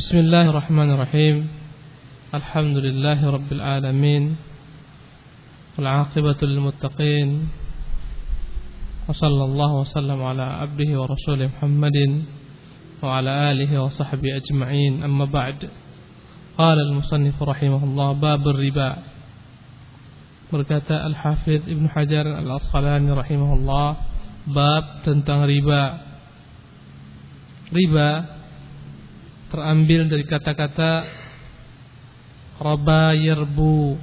بسم الله الرحمن الرحيم الحمد لله رب العالمين والعاقبة للمتقين وصلى الله وسلم على عبده ورسوله محمد وعلى آله وصحبه أجمعين أما بعد قال المصنف رحمه الله باب الربا berkata Al-Hafidh Ibn Hajar Al-Asqalani rahimahullah bab tentang riba. Riba terambil dari kata-kata raba yerbu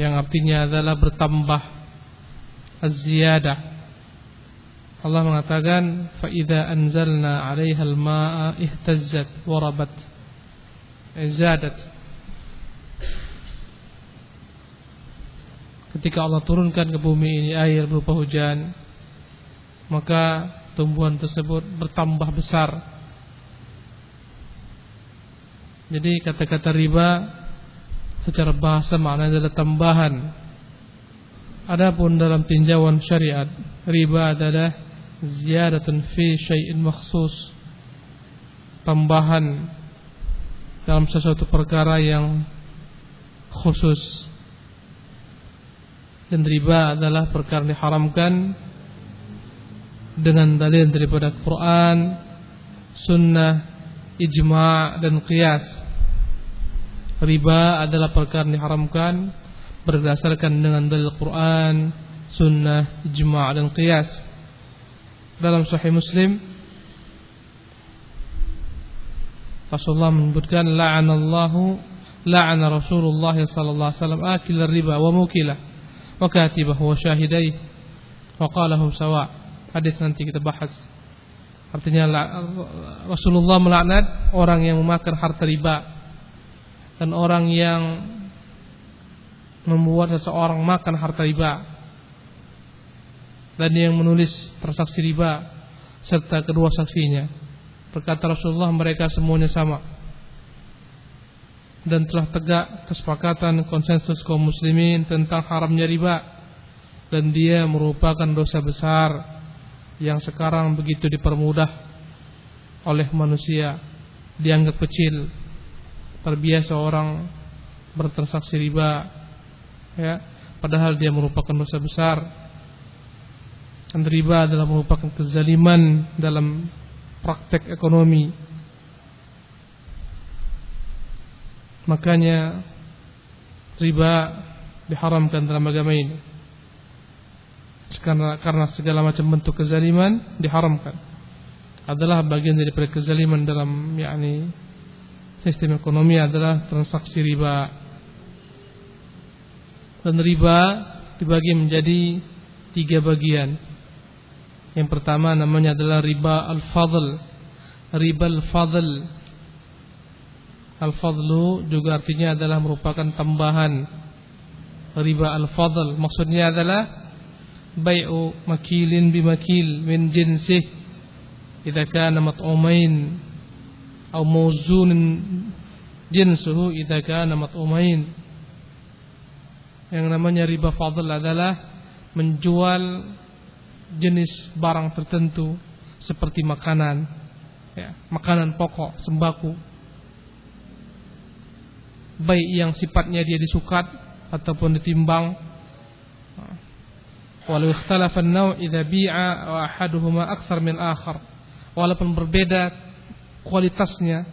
yang artinya adalah bertambah az-ziyadah. Allah mengatakan fa idza anzalna 'alaiha al-ma'a ihtazzat wa rabat. Zadat. Ketika Allah turunkan ke bumi ini air berupa hujan maka tumbuhan tersebut bertambah besar jadi kata-kata riba secara bahasa maknanya adalah tambahan. Adapun dalam tinjauan syariat riba adalah ziyadatun fi syai'in makhsus. Tambahan dalam sesuatu perkara yang khusus. Dan riba adalah perkara yang diharamkan dengan dalil daripada Quran, Sunnah, Ijma' dan Qiyas riba adalah perkara yang diharamkan berdasarkan dengan dalil Quran, sunnah, ijma' dan qiyas. Dalam Sahih Muslim Rasulullah menyebutkan la'anallahu la'ana Rasulullah sallallahu alaihi wasallam akila riba wa mukila wa katibahu wa syahidai wa qalahu sawa. Hadis nanti kita bahas. Artinya Rasulullah melaknat orang yang memakan harta riba dan orang yang membuat seseorang makan harta riba dan yang menulis transaksi riba serta kedua saksinya. Berkata Rasulullah mereka semuanya sama. Dan telah tegak kesepakatan konsensus kaum muslimin tentang haramnya riba. Dan dia merupakan dosa besar yang sekarang begitu dipermudah oleh manusia dianggap kecil terbiasa orang bertransaksi riba ya padahal dia merupakan dosa besar dan riba adalah merupakan kezaliman dalam praktek ekonomi Makanya riba diharamkan dalam agama ini. Karena, karena segala macam bentuk kezaliman diharamkan. Adalah bagian daripada kezaliman dalam yakni sistem ekonomi adalah transaksi riba. Dan riba dibagi menjadi tiga bagian. Yang pertama namanya adalah riba al-fadl. Riba al-fadl Al-fadlu juga artinya adalah merupakan tambahan riba al-fadl. Maksudnya adalah bai'u makilin bimakil min jinsih idza kana mat'umain atau mawzunin jinsuhu idza kana mat'umain. Yang namanya riba fadl adalah menjual jenis barang tertentu seperti makanan ya, makanan pokok, sembako. Baik yang sifatnya dia disukat ataupun ditimbang. Walau ikhtalafa an-naw' idza bi'a wa ahaduhuma akthar min akhar. Walaupun berbeda kualitasnya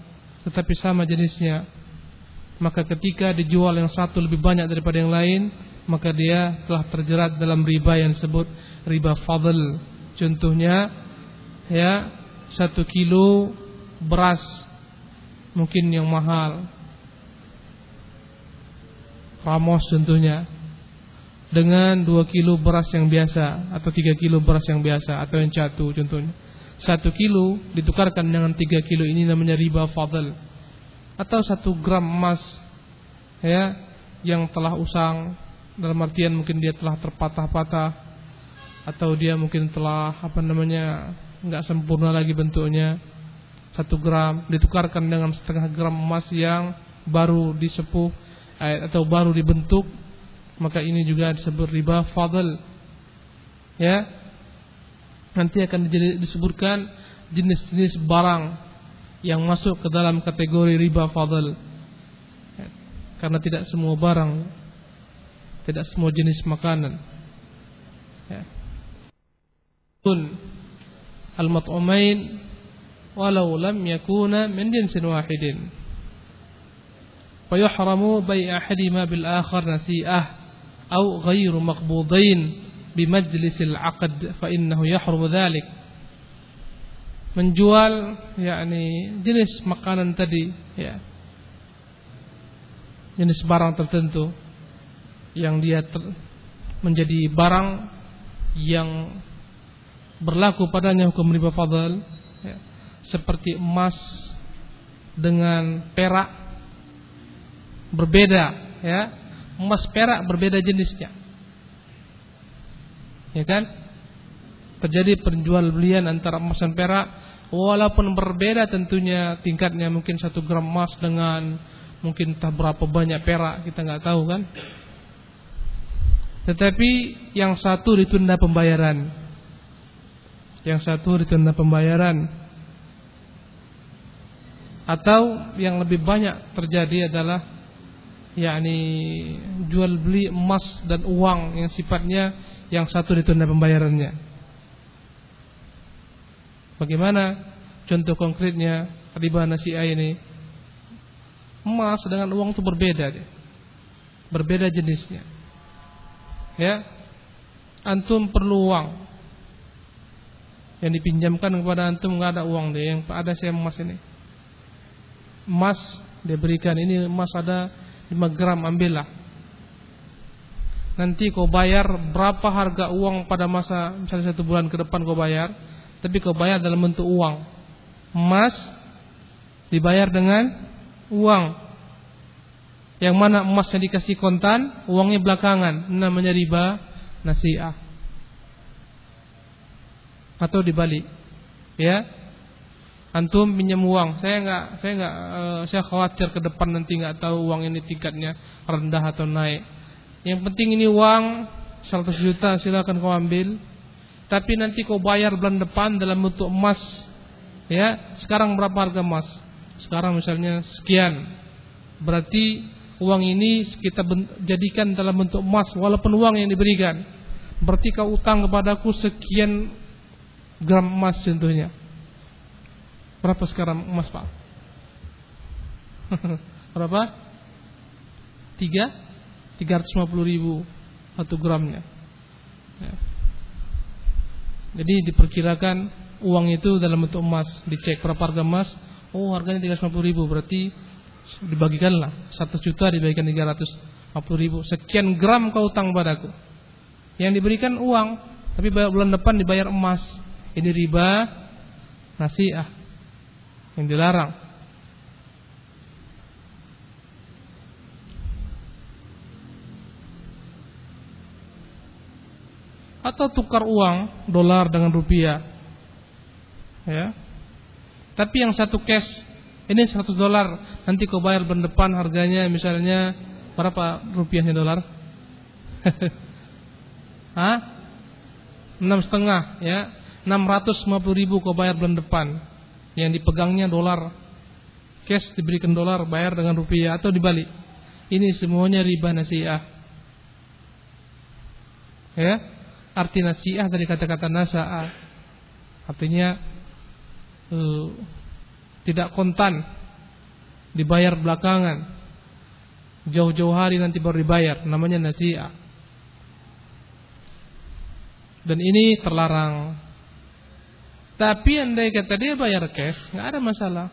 tetapi sama jenisnya. Maka ketika dijual yang satu lebih banyak daripada yang lain maka dia telah terjerat dalam riba yang disebut riba fadl. Contohnya ya satu kilo beras mungkin yang mahal. Ramos contohnya. Dengan 2 kilo beras yang biasa atau 3 kilo beras yang biasa atau yang catu contohnya. 1 kilo ditukarkan dengan 3 kilo ini namanya riba fadl. Atau 1 gram emas ya yang telah usang. Dalam artian mungkin dia telah terpatah-patah. Atau dia mungkin telah apa namanya enggak sempurna lagi bentuknya. 1 gram ditukarkan dengan setengah gram emas yang baru disepuh atau baru dibentuk. Maka ini juga disebut riba fadl. Ya nanti akan disebutkan jenis-jenis barang yang masuk ke dalam kategori riba fadl. Karena tidak semua barang, tidak semua jenis makanan. Ya. Al-mat'umain walau lam yakuna min jinsin wahidin. فيحرم بيع أحدهما بالآخر نسيئة أو غير مقبوضين bimajlisil aqd fa innahu yahrumu dzalik menjual yakni jenis makanan tadi ya. Jenis barang tertentu yang dia ter, menjadi barang yang berlaku padanya hukum riba fadl ya, seperti emas dengan perak berbeda ya. Emas perak berbeda jenisnya ya kan? Terjadi penjual belian antara emas dan perak Walaupun berbeda tentunya tingkatnya. Mungkin satu gram emas dengan mungkin tak berapa banyak perak kita nggak tahu kan. Tetapi yang satu ditunda pembayaran, yang satu ditunda pembayaran, atau yang lebih banyak terjadi adalah yakni jual beli emas dan uang yang sifatnya yang satu ditunda pembayarannya. Bagaimana contoh konkretnya riba nasi'ah ini? Emas dengan uang itu berbeda dia. Berbeda jenisnya. Ya. Antum perlu uang. Yang dipinjamkan kepada antum nggak ada uang deh, yang ada saya emas ini. Emas dia berikan ini emas ada 5 gram ambillah. Nanti kau bayar berapa harga uang pada masa misalnya satu bulan ke depan kau bayar tapi kau bayar dalam bentuk uang. Emas dibayar dengan uang. Yang mana emas yang dikasih kontan, uangnya belakangan, namanya riba nasiah. Atau dibalik. Ya. Antum pinjam uang, saya nggak saya nggak uh, saya khawatir ke depan nanti nggak tahu uang ini tingkatnya rendah atau naik. Yang penting ini uang 100 juta silakan kau ambil tapi nanti kau bayar bulan depan dalam bentuk emas. Ya, sekarang berapa harga emas? Sekarang misalnya sekian. Berarti uang ini kita jadikan dalam bentuk emas walaupun uang yang diberikan. Berarti kau utang kepadaku sekian gram emas contohnya. Berapa sekarang emas, Pak? berapa? Tiga? 350 ribu satu gramnya. Ya. Jadi diperkirakan uang itu dalam bentuk emas, dicek berapa harga emas, oh harganya 350 ribu, berarti dibagikanlah 1 juta dibagikan 350 ribu, sekian gram kau utang padaku. Yang diberikan uang, tapi bulan depan dibayar emas. Ini riba nasiah yang dilarang. Atau tukar uang dolar dengan rupiah. Ya. Tapi yang satu cash ini 100 dolar, nanti kau bayar bulan depan harganya misalnya berapa rupiahnya dolar? Hah? Enam setengah, ya. 650 ribu kau bayar bulan depan. Yang dipegangnya dolar, cash diberikan dolar, bayar dengan rupiah atau dibalik. Ini semuanya riba nasiah. Ya, arti nasiah dari kata-kata nasa'a artinya uh, tidak kontan dibayar belakangan. Jauh-jauh hari nanti baru dibayar namanya nasiah. Dan ini terlarang. Tapi andai kata dia bayar cash nggak ada masalah.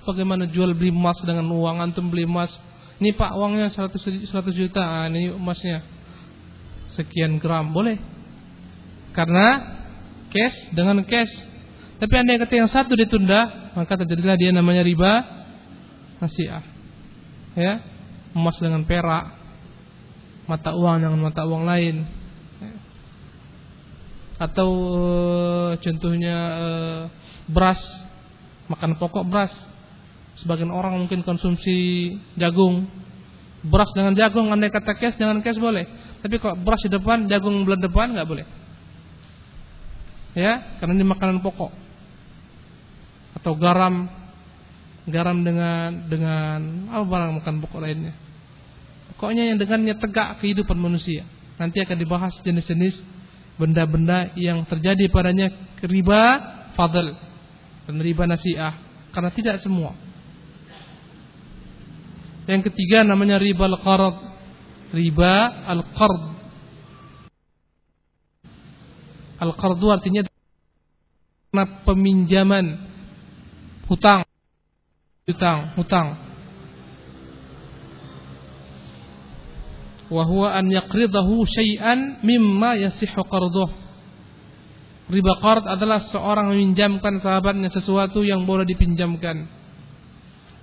Sebagaimana jual beli emas dengan uang antum beli emas ini pak uangnya 100, 100 juta ah, ini emasnya sekian gram boleh karena cash dengan cash. Tapi anda kata yang satu ditunda, maka terjadilah dia namanya riba nasiah. Ya, emas dengan perak, mata uang dengan mata uang lain. Atau uh, contohnya uh, beras, makan pokok beras. Sebagian orang mungkin konsumsi jagung, beras dengan jagung, anda kata cash dengan cash boleh. Tapi kalau beras di depan, jagung bulan depan nggak boleh ya karena ini makanan pokok atau garam garam dengan dengan apa barang makan pokok lainnya. Pokoknya yang dengannya tegak kehidupan manusia. Nanti akan dibahas jenis-jenis benda-benda yang terjadi padanya riba fadl dan riba nasiah karena tidak semua. Yang ketiga namanya riba al-qard. Riba al-qard. Al-qardu artinya karena peminjaman. Hutang. Hutang hutang. Wa huwa an yaqridahu syai'an mimma yasihhu qarduh. Riba qard adalah seorang meminjamkan sahabatnya sesuatu yang boleh dipinjamkan.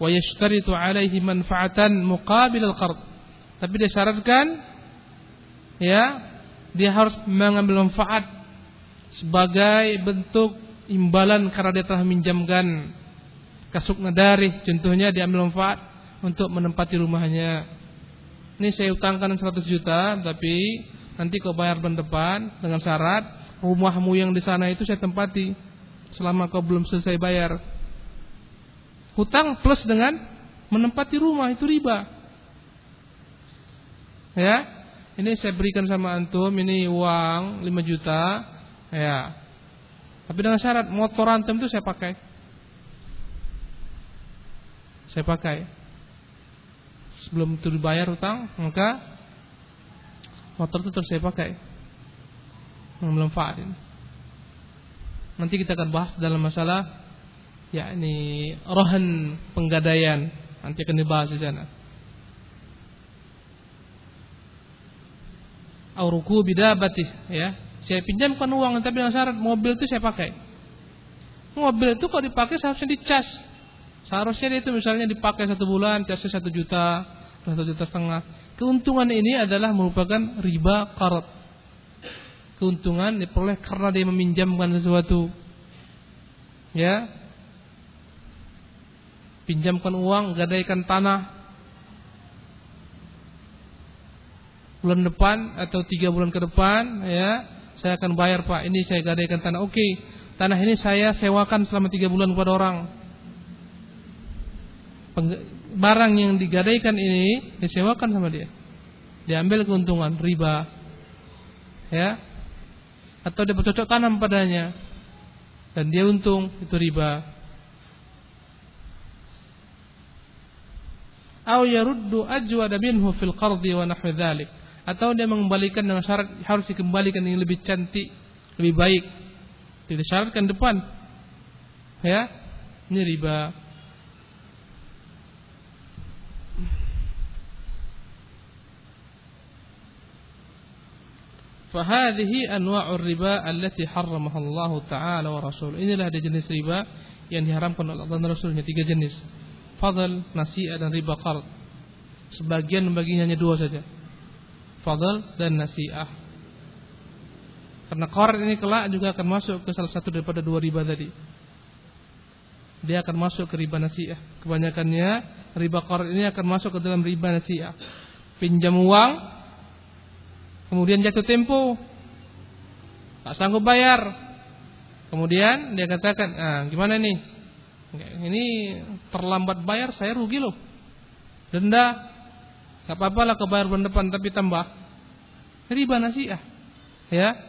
Wa yashtaritu alaihi manfaatan muqabil al-qard. Tapi dia syaratkan ya dia harus mengambil manfaat sebagai bentuk imbalan karena dia telah meminjamkan kasuk nadari. Contohnya diambil manfaat untuk menempati rumahnya. Ini saya utangkan 100 juta tapi nanti kau bayar bulan depan dengan syarat rumahmu yang di sana itu saya tempati selama kau belum selesai bayar. Hutang plus dengan menempati rumah itu riba. Ya ini saya berikan sama antum ini uang 5 juta ya tapi dengan syarat motor antum itu saya pakai saya pakai. Sebelum itu dibayar utang, maka motor itu terus saya pakai. Memanfaatin. Nanti kita akan bahas dalam masalah yakni rohan penggadaian. Nanti akan dibahas di sana. Auruku bidabati ya. Saya pinjamkan uang tapi dengan syarat mobil itu saya pakai. Mobil itu kalau dipakai seharusnya dicas Seharusnya itu misalnya dipakai satu bulan, casnya satu juta, satu juta setengah. Keuntungan ini adalah merupakan riba karat. Keuntungan diperoleh karena dia meminjamkan sesuatu. Ya, pinjamkan uang, gadaikan tanah. Bulan depan atau tiga bulan ke depan, ya, saya akan bayar pak. Ini saya gadaikan tanah. Oke, tanah ini saya sewakan selama tiga bulan kepada orang barang yang digadaikan ini disewakan sama dia. Diambil keuntungan riba. Ya. Atau dia bercocok tanam padanya dan dia untung itu riba. Atau yaruddu ajwada minhu fil qardi wa nahwi dzalik. Atau dia mengembalikan dengan syarat harus dikembalikan yang lebih cantik, lebih baik. Tidak syaratkan depan. Ya. Ini riba. Fahadihi anwa'ur riba allati harramaha Allah Ta'ala wa Rasul. Inilah ada jenis riba yang diharamkan oleh Allah dan Rasulnya tiga jenis. Fadl, nasi'ah dan riba qard. Sebagian membaginya hanya dua saja. Fadl dan nasi'ah. Karena qard ini kelak juga akan masuk ke salah satu daripada dua riba tadi. Dia akan masuk ke riba nasi'ah. Kebanyakannya riba qard ini akan masuk ke dalam riba nasi'ah. Pinjam uang Kemudian jatuh tempo. Tak sanggup bayar. Kemudian dia katakan, ah, gimana nih? Ini terlambat bayar, saya rugi loh. Denda. Gak apa-apa lah kebayar bulan depan, tapi tambah. Riba nasiah. Ya.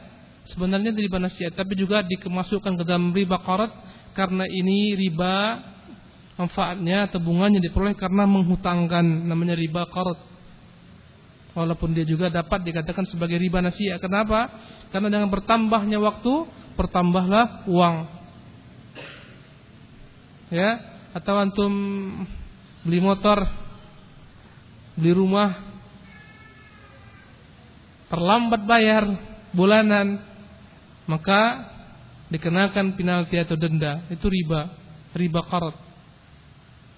Sebenarnya riba nasiah, tapi juga dikemasukkan ke dalam riba karat karena ini riba manfaatnya atau bunganya diperoleh karena menghutangkan namanya riba karat Walaupun dia juga dapat dikatakan sebagai riba nasiah. Kenapa? Karena dengan bertambahnya waktu, bertambahlah uang. Ya, atau antum beli motor, beli rumah, terlambat bayar bulanan, maka dikenakan penalti atau denda. Itu riba, riba karat.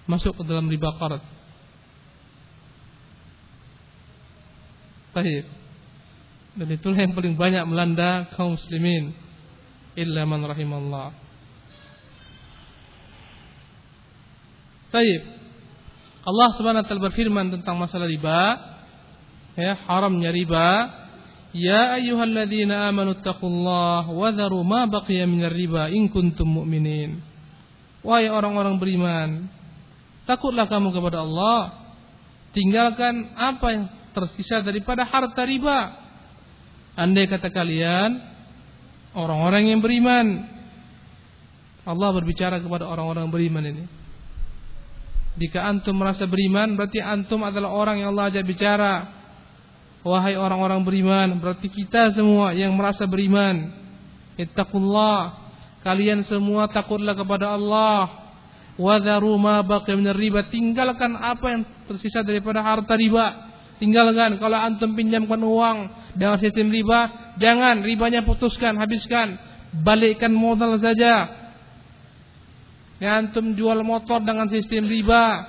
Masuk ke dalam riba karat. Baik. Dan itulah yang paling banyak melanda kaum muslimin illa man rahimallah. Baik. Allah Subhanahu wa taala berfirman tentang masalah riba, ya, haramnya riba. Ya ayyuhalladzina amanu taqullaha wa dharu ma baqiya minar riba in kuntum mu'minin. Wahai orang-orang beriman, Takutlah kamu kepada Allah. Tinggalkan apa yang tersisa daripada harta riba. Andai kata kalian orang-orang yang beriman. Allah berbicara kepada orang-orang beriman ini. Jika antum merasa beriman, berarti antum adalah orang yang Allah ajak bicara. Wahai orang-orang beriman, berarti kita semua yang merasa beriman. Ittaqullah. Kalian semua takutlah kepada Allah. Wadharu ma baqiya min riba. Tinggalkan apa yang tersisa daripada harta riba. Tinggalkan kalau antum pinjamkan uang dengan sistem riba, jangan ribanya putuskan, habiskan. Balikkan modal saja. Ya antum jual motor dengan sistem riba.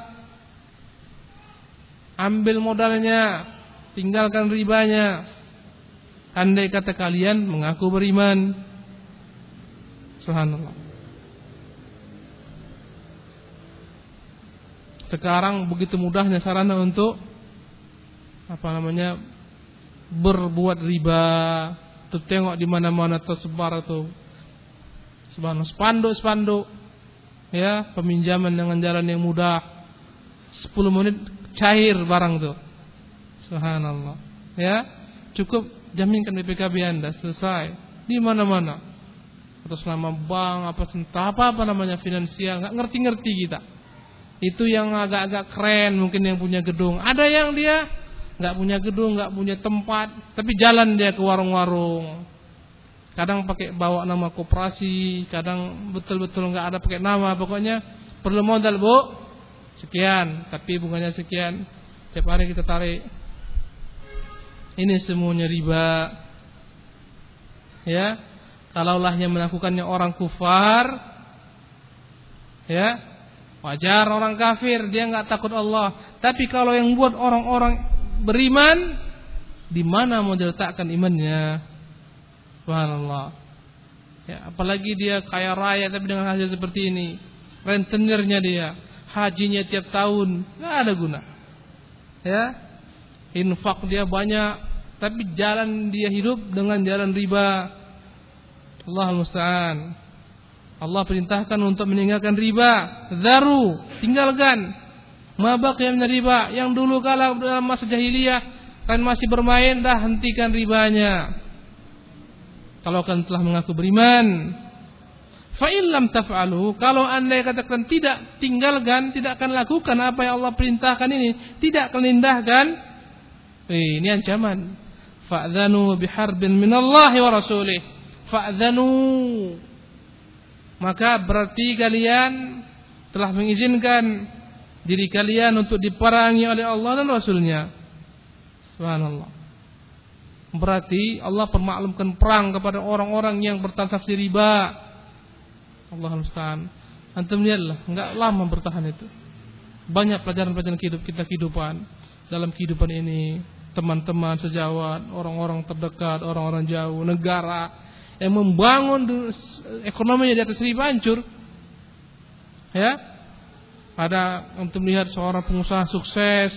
Ambil modalnya, tinggalkan ribanya. Andai kata kalian mengaku beriman. Subhanallah. Sekarang begitu mudahnya sarana untuk apa namanya berbuat riba. Tuh tengok di mana-mana tersebar tuh. Subhanallah spanduk-spanduk ya peminjaman dengan jalan yang mudah. 10 menit cair barang tuh subhanallah. Ya cukup jaminkan BPKB Anda selesai. Di mana-mana. Atau selama bank apa entah apa apa namanya finansial nggak ngerti-ngerti kita. Itu yang agak-agak keren mungkin yang punya gedung. Ada yang dia nggak punya gedung nggak punya tempat tapi jalan dia ke warung-warung kadang pakai bawa nama koperasi, kadang betul-betul nggak ada pakai nama, pokoknya perlu modal bu, sekian, tapi bunganya sekian, tiap hari kita tarik. Ini semuanya riba, ya. Kalaulah yang melakukannya orang kufar, ya, wajar orang kafir dia nggak takut Allah. Tapi kalau yang buat orang-orang beriman, di mana mau diletakkan imannya? Subhanallah. Ya, apalagi dia kaya raya tapi dengan hasil seperti ini. Rentenirnya dia, hajinya tiap tahun, nggak ada guna. Ya, infak dia banyak, tapi jalan dia hidup dengan jalan riba. Allah musta'an. Allah perintahkan untuk meninggalkan riba. Zaru, tinggalkan. Mabak yang riba. Yang dulu kala dalam masa jahiliyah kan masih bermain, dah hentikan ribanya kalau kalian telah mengaku beriman. Fa illam taf'alu, kalau Anda katakan tidak, tinggalkan, tidak akan lakukan apa yang Allah perintahkan ini, tidak akan indahkan. Eh, ini ancaman. Fa'dhanu biharbin minallahi wa rasulih. Fa'dhanu. Maka berarti kalian telah mengizinkan diri kalian untuk diperangi oleh Allah dan Rasulnya. Subhanallah. Berarti Allah permaklumkan perang kepada orang-orang yang bertransaksi riba. Allah musta'an. Antum lihatlah, enggak lama bertahan itu. Banyak pelajaran-pelajaran hidup kita kehidupan dalam kehidupan ini, teman-teman sejawat, orang-orang terdekat, orang-orang jauh, negara yang membangun ekonominya di atas riba hancur. Ya. Ada untuk melihat seorang pengusaha sukses,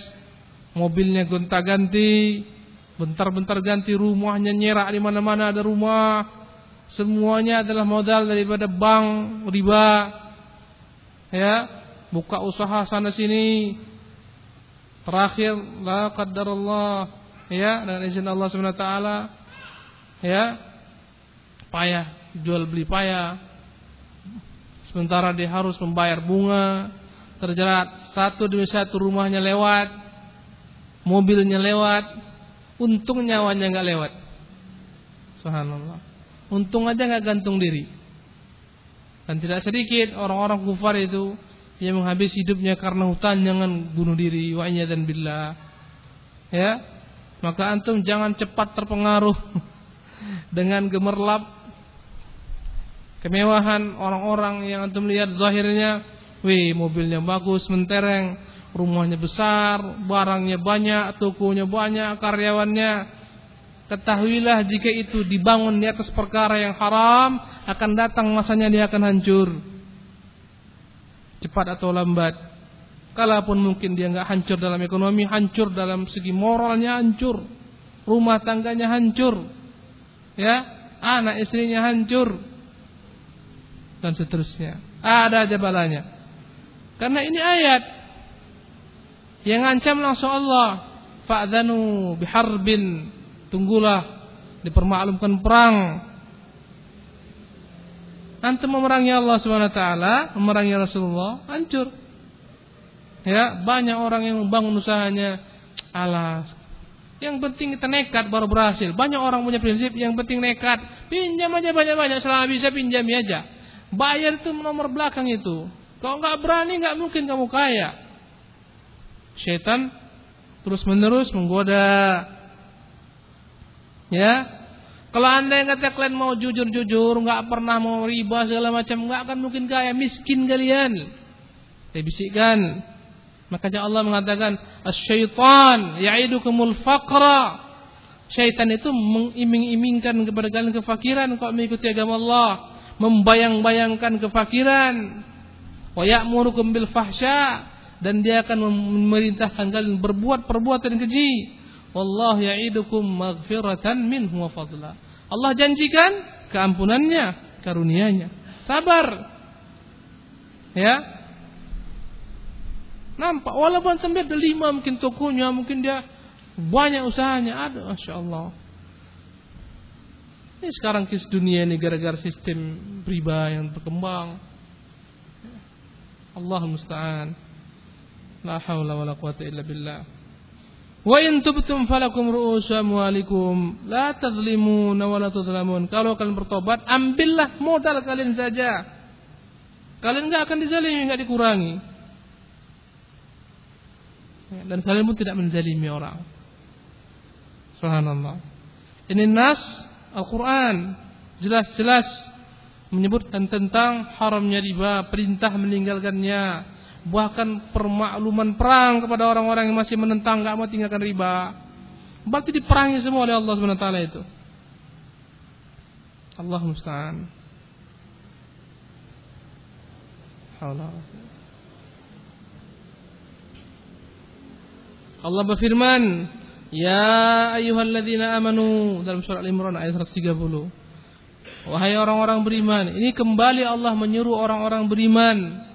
mobilnya gonta-ganti, Bentar-bentar ganti rumahnya nyerak di mana-mana ada rumah. Semuanya adalah modal daripada bank riba. Ya, buka usaha sana sini. Terakhir la qadarullah ya dengan izin Allah Subhanahu taala ya payah jual beli payah sementara dia harus membayar bunga terjerat satu demi satu rumahnya lewat mobilnya lewat Untung nyawanya nggak lewat. Subhanallah. Untung aja nggak gantung diri. Dan tidak sedikit orang-orang kufar itu yang menghabis hidupnya karena hutang jangan bunuh diri wa dan billah. Ya. Maka antum jangan cepat terpengaruh dengan gemerlap kemewahan orang-orang yang antum lihat zahirnya, wih mobilnya bagus, mentereng, rumahnya besar, barangnya banyak, tokonya banyak, karyawannya. Ketahuilah jika itu dibangun di atas perkara yang haram, akan datang masanya dia akan hancur. Cepat atau lambat. Kalaupun mungkin dia nggak hancur dalam ekonomi, hancur dalam segi moralnya hancur. Rumah tangganya hancur. Ya, anak istrinya hancur. Dan seterusnya. Ada aja balanya. Karena ini ayat Yang ngancam langsung Allah. Fa'dhanu biharbin. Tunggulah dipermaklumkan perang. Nanti memerangi Allah SWT, memerangi Rasulullah, hancur. Ya, banyak orang yang membangun usahanya alas. Yang penting kita nekat baru berhasil. Banyak orang punya prinsip yang penting nekat. Pinjam aja banyak-banyak selama bisa pinjam aja. Bayar itu nomor belakang itu. Kalau nggak berani nggak mungkin kamu kaya. Syaitan terus menerus menggoda. Ya, kalau anda yang kata kalian mau jujur-jujur, nggak pernah mau riba segala macam, nggak akan mungkin kaya, miskin kalian. Saya bisikkan. Makanya Allah mengatakan, "Asy-syaitan ya'idukumul faqra." Syaitan itu mengiming-imingkan kepada kalian kefakiran kalau mengikuti agama Allah, membayang-bayangkan kefakiran. Wa ya'murukum bil fahsya dan dia akan memerintahkan kalian berbuat perbuatan keji. Wallahu ya'idukum maghfiratan minhu wa fadla. Allah janjikan keampunannya, karunia-Nya. Sabar. Ya, Nampak walaupun sampai ada lima mungkin tokonya, mungkin dia banyak usahanya. Ada, masya Allah. Ini sekarang kis dunia ini gara-gara sistem riba yang berkembang. Allah musta'an. La haula wa la quwata illa billah. Wa in tubtum falakum ru'usu amwalikum la tadhlimuna wa la tudhlamun. Kalau kalian bertobat, ambillah modal kalian saja. Kalian enggak akan dizalimi, enggak dikurangi. Dan kalian pun tidak menzalimi orang. Subhanallah. Ini nas Al-Quran jelas-jelas menyebutkan tentang haramnya riba, perintah meninggalkannya, bahkan permakluman perang kepada orang-orang yang masih menentang gak mau tinggalkan riba. Berarti diperangi semua oleh Allah Subhanahu wa taala itu. Allah musta'an. Allah. Berfirman, Ya ayyuhalladzina amanu dalam surah Al-Imran ayat 130. Wahai orang-orang beriman, ini kembali Allah menyuruh orang-orang beriman.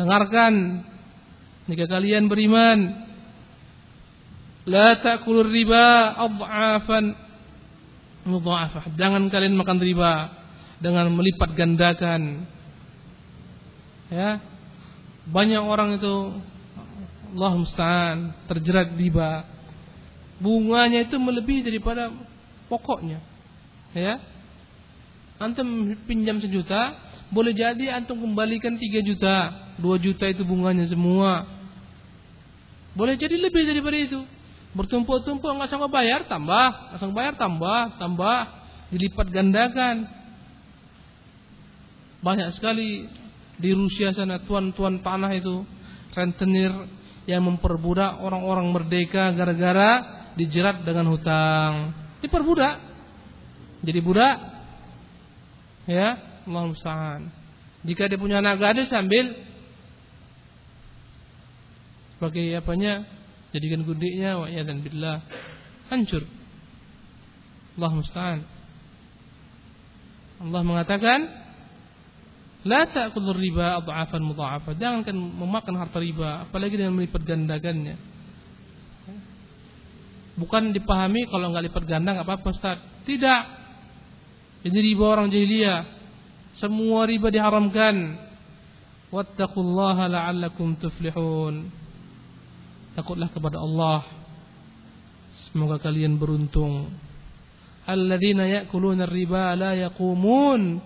Dengarkan, jika kalian beriman, la ta'kulur riba adhafan mudha'afah. Jangan kalian makan riba dengan melipat gandakan. Ya. Banyak orang itu Allah musta'an terjerat riba bunganya itu melebihi daripada pokoknya ya antum pinjam sejuta boleh jadi antum kembalikan tiga juta dua juta itu bunganya semua boleh jadi lebih daripada itu bertumpuk-tumpuk nggak sanggup bayar tambah nggak sanggup bayar tambah tambah dilipat gandakan banyak sekali di Rusia sana tuan-tuan tanah itu rentenir yang memperbudak orang-orang merdeka gara-gara dijerat dengan hutang. Diperbudak. Jadi budak. Ya, Allah musta'an. Jika dia punya anak gadis sambil sebagai apanya? Jadikan gudiknya wa dan billah. Hancur. Allah musta'an. Allah mengatakan La ta'kulur riba adhafan mudha'afa. Jangan kan memakan harta riba, apalagi dengan melipat gandakannya. Bukan dipahami kalau nggak lipat ganda nggak apa-apa Ustaz. Tidak. Ini riba orang jahiliyah. Semua riba diharamkan. Wattaqullaha la'allakum tuflihun. Takutlah kepada Allah. Semoga kalian beruntung. Alladzina ya'kuluna riba la yaqumun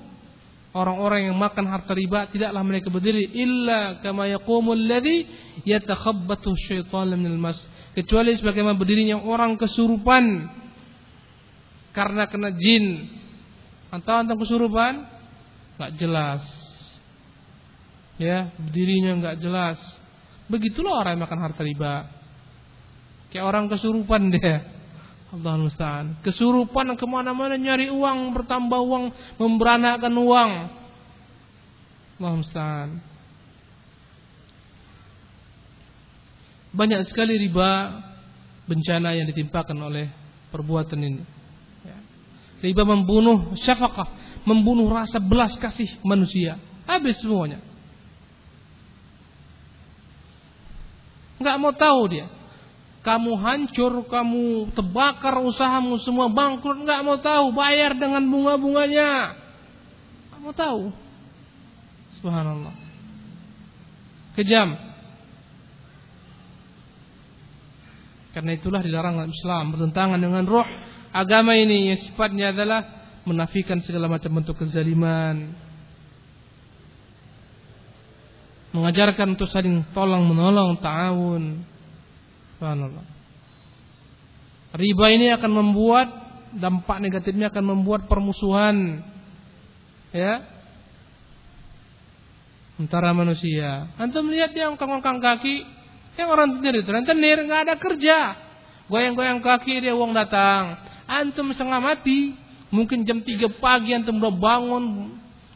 orang-orang yang makan harta riba tidaklah mereka berdiri illa kama yaqumul ladzi yatakhabbathu syaitan minal mas kecuali sebagaimana berdirinya orang kesurupan karena kena jin atau tentang kesurupan nggak jelas ya berdirinya nggak jelas begitulah orang yang makan harta riba kayak orang kesurupan dia Allah musta'an. Kesurupan ke mana-mana nyari uang, bertambah uang, memberanakkan uang. Allah musta'an. Banyak sekali riba bencana yang ditimpakan oleh perbuatan ini. Ya. Riba membunuh syafaqah, membunuh rasa belas kasih manusia. Habis semuanya. Nggak mau tahu dia. Kamu hancur, kamu terbakar usahamu semua bangkrut, nggak mau tahu. Bayar dengan bunga-bunganya. Nggak mau tahu. Subhanallah. Kejam. Karena itulah dilarang Islam bertentangan dengan roh agama ini yang sifatnya adalah menafikan segala macam bentuk kezaliman. Mengajarkan untuk saling tolong menolong, ta'awun. Subhanallah. Riba ini akan membuat dampak negatifnya akan membuat permusuhan. Ya. Antara manusia. Antum melihat dia ongkang-ongkang kaki, yang orang tenir itu, tenir nggak ada kerja. Goyang-goyang kaki dia uang datang. Antum setengah mati, mungkin jam 3 pagi antum udah bangun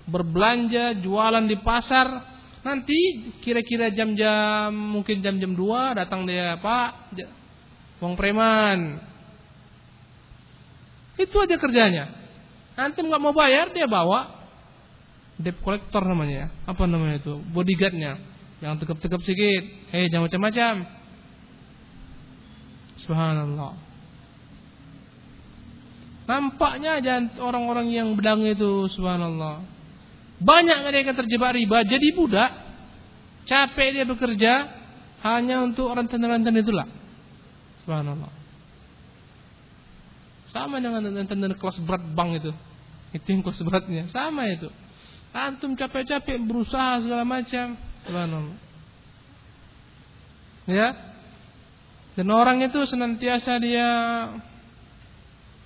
berbelanja, jualan di pasar. Nanti kira-kira jam-jam mungkin jam-jam 2 datang dia, "Pak, uang preman." Itu aja kerjanya. Antum nggak mau bayar dia bawa debt collector namanya. Apa namanya itu? Bodyguardnya Jangan tegap-tegap sedikit. Hei, jangan macam-macam. Subhanallah. Nampaknya aja orang-orang yang bedang itu, subhanallah. Banyak mereka terjebak riba, jadi budak. Capek dia bekerja hanya untuk rentan-rentan itulah. Subhanallah. Sama dengan rentan kelas berat bank itu. Itu yang kelas beratnya. Sama itu. Antum capek-capek berusaha segala macam. Subhanallah. Ya. Dan orang itu senantiasa dia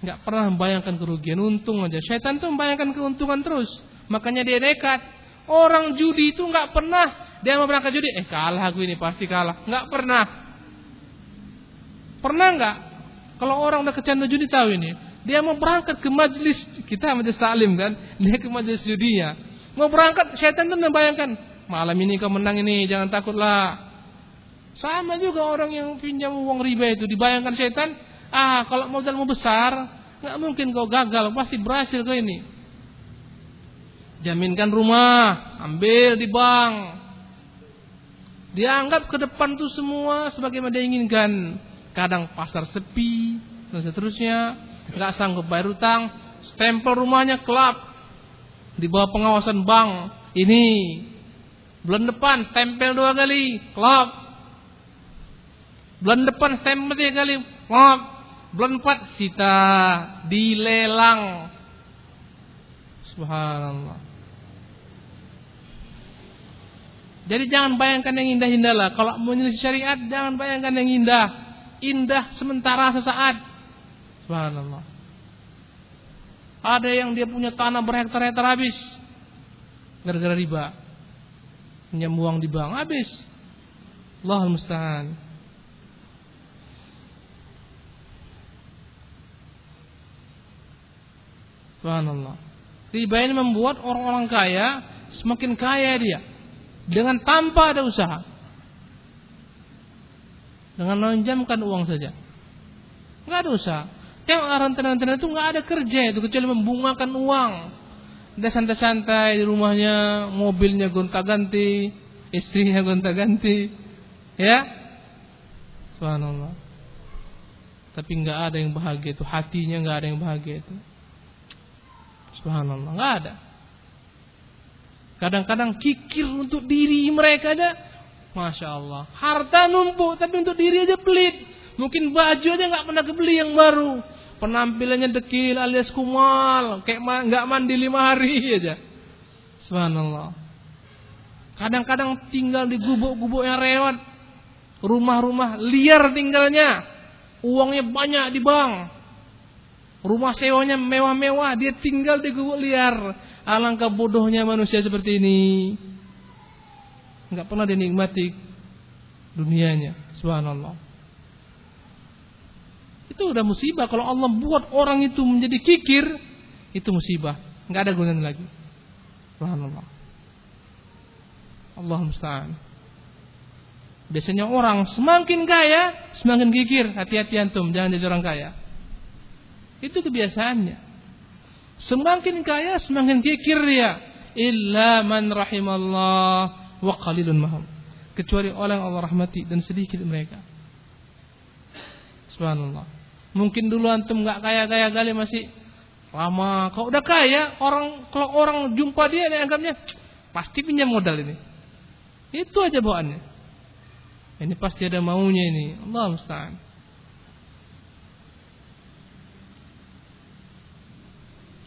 nggak pernah membayangkan kerugian, untung aja. Syaitan tuh membayangkan keuntungan terus. Makanya dia nekat. Orang judi itu nggak pernah dia mau berangkat judi, eh kalah aku ini pasti kalah. Nggak pernah. Pernah nggak? Kalau orang udah kecandu judi tahu ini. Dia mau berangkat ke majelis kita majelis taklim kan, dia ke majelis judinya. Mau berangkat, syaitan tuh membayangkan, malam ini kau menang ini, jangan takutlah. Sama juga orang yang pinjam uang riba itu dibayangkan setan, ah kalau modalmu besar, nggak mungkin kau gagal, pasti berhasil kau ini. Jaminkan rumah, ambil di bank. Dianggap ke depan tuh semua sebagaimana dia inginkan. Kadang pasar sepi dan seterusnya, nggak sanggup bayar utang, stempel rumahnya kelap di bawah pengawasan bank. Ini Bulan depan stempel dua kali, klop. Bulan depan stempel tiga kali, klop. Bulan empat sita dilelang. Subhanallah. Jadi jangan bayangkan yang indah-indah lah. Kalau menyelisih syariat jangan bayangkan yang indah. Indah sementara sesaat. Subhanallah. Ada yang dia punya tanah berhektar-hektar habis. Gara-gara riba pinjam uang di bank habis. Allah musta'an. Subhanallah. Riba ini membuat orang-orang kaya semakin kaya dia dengan tanpa ada usaha. Dengan meminjamkan uang saja. Enggak ada usaha. Tengok orang tenan-tenan itu enggak ada kerja itu kecuali membungakan uang. Dia santai-santai di rumahnya, mobilnya gonta-ganti, istrinya gonta-ganti. Ya. Subhanallah. Tapi nggak ada yang bahagia itu, hatinya nggak ada yang bahagia itu. Subhanallah, nggak ada. Kadang-kadang kikir untuk diri mereka ada, masya Allah. Harta numpuk, tapi untuk diri aja pelit. Mungkin baju aja nggak pernah kebeli yang baru penampilannya dekil alias kumal, kayak nggak mandi lima hari aja. Subhanallah. Kadang-kadang tinggal di gubuk-gubuk yang rewat, rumah-rumah liar tinggalnya, uangnya banyak di bank, rumah sewanya mewah-mewah, dia tinggal di gubuk liar. Alangkah bodohnya manusia seperti ini. Nggak pernah dinikmati dunianya. Subhanallah. Itu udah musibah. Kalau Allah buat orang itu menjadi kikir, itu musibah. Nggak ada gunanya lagi. Subhanallah. Allah musta'an. Biasanya orang semakin kaya, semakin kikir. Hati-hati antum, jangan jadi orang kaya. Itu kebiasaannya. Semakin kaya, semakin kikir dia. Illa man rahimallah wa qalilun mahum. kecuali orang Allah rahmati dan sedikit mereka. Subhanallah. Mungkin dulu antum nggak kaya-kaya kali masih lama. Kalau udah kaya, orang kalau orang jumpa dia dia anggapnya pasti pinjam modal ini. Itu aja bawaannya. Ini pasti ada maunya ini. Allah musta'an.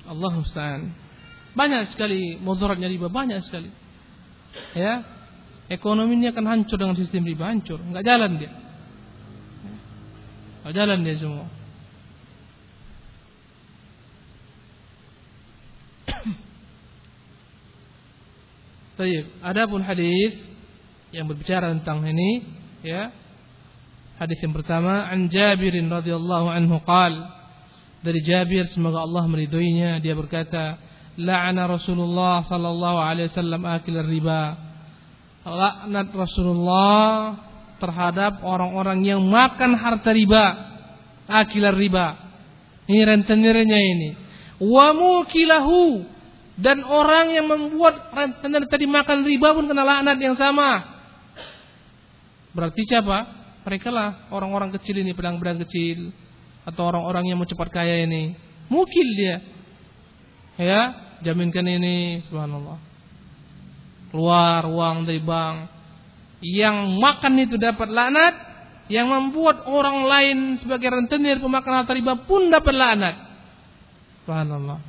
Allah musta'an. Banyak sekali mudaratnya riba, banyak sekali. Ya. Ekonominya akan hancur dengan sistem riba, hancur. Enggak jalan dia. Enggak jalan dia semua. Baik, adapun hadis yang berbicara tentang ini, ya. Hadis yang pertama, an Jabirin radhiyallahu anhu qala dari Jabir semoga Allah meridhoinya. Dia berkata la'ana Rasulullah sallallahu alaihi wasallam akil riba. Laknat Rasulullah terhadap orang-orang yang makan harta riba akil riba. Ini rentenirnya ini. Wa mukilahu dan orang yang membuat rentenir tadi makan riba pun kena laknat yang sama. Berarti siapa? Mereka lah orang-orang kecil ini pedang-pedang kecil atau orang-orang yang mau cepat kaya ini. Mukil dia. Ya jaminkan ini subhanallah. Keluar uang dari bank. Yang makan itu dapat laknat. Yang membuat orang lain sebagai rentenir pemakan harta riba pun dapat laknat. Subhanallah.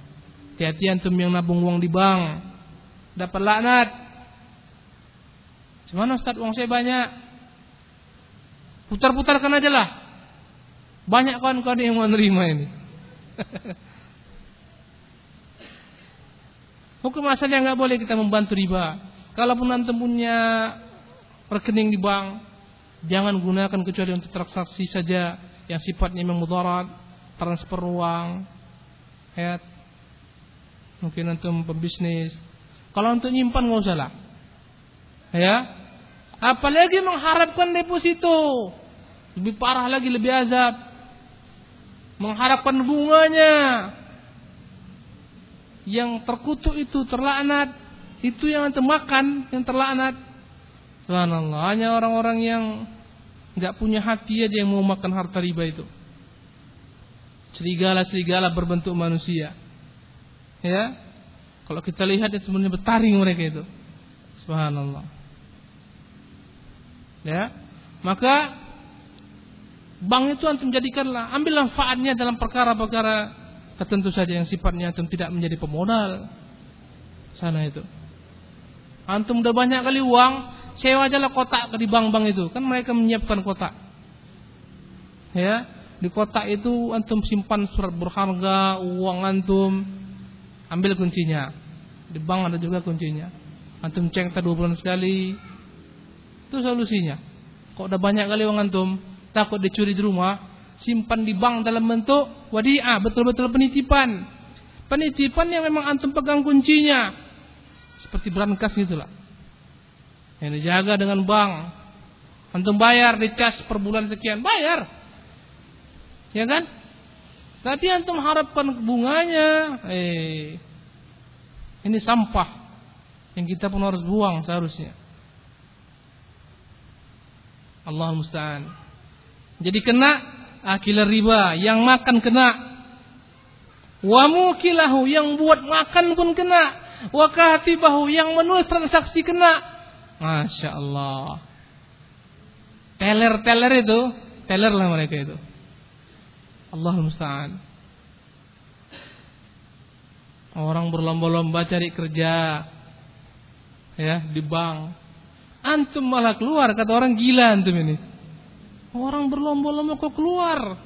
Hati-hati antum yang nabung uang di bank. Dapat laknat. Gimana Ustaz? Uang saya banyak. Putar-putarkan aja lah banyak kawan-kawan yang menerima ini. Hukum asalnya nggak boleh kita membantu riba. Kalaupun nanti punya rekening di bank, jangan gunakan kecuali untuk transaksi saja yang sifatnya memang mudarat, transfer uang, ya. Mungkin antum pembisnis. Kalau untuk nyimpan nggak usah lah. Ya. Apalagi mengharapkan deposito. Lebih parah lagi, lebih azab mengharapkan bunganya. Yang terkutuk itu terlaknat itu yang anda makan yang terlaknat. Subhanallah hanya orang-orang yang nggak punya hati aja yang mau makan harta riba itu. Serigala-serigala berbentuk manusia. Ya? Kalau kita lihat itu sebenarnya bertaring mereka itu. Subhanallah. Ya? Maka Bank itu antum jadikanlah, ambil manfaatnya dalam perkara-perkara tertentu saja yang sifatnya antum tidak menjadi pemodal. Sana itu. Antum udah banyak kali uang, sewa aja lah kotak di bank-bank itu. Kan mereka menyiapkan kotak. Ya, di kotak itu antum simpan surat berharga, uang antum, ambil kuncinya. Di bank ada juga kuncinya. Antum cek dua bulan sekali. Itu solusinya. Kok udah banyak kali uang antum, takut dicuri di rumah, simpan di bank dalam bentuk wadiah, betul-betul penitipan. Penitipan yang memang antum pegang kuncinya. Seperti berangkas gitulah. Yang dijaga dengan bank. Antum bayar dicas per bulan sekian, bayar. Ya kan? Tapi antum harapkan bunganya, eh ini sampah yang kita pun harus buang seharusnya. Allah musta'an. Jadi kena akil riba, yang makan kena. Wa mukilahu yang buat makan pun kena. Wa katibahu yang menulis transaksi kena. Masya Allah. Teller-teller itu, teller lah mereka itu. Allah musta'an. Orang berlomba-lomba cari kerja ya di bank. Antum malah keluar kata orang gila antum ini. Orang berlomba-lomba kau keluar.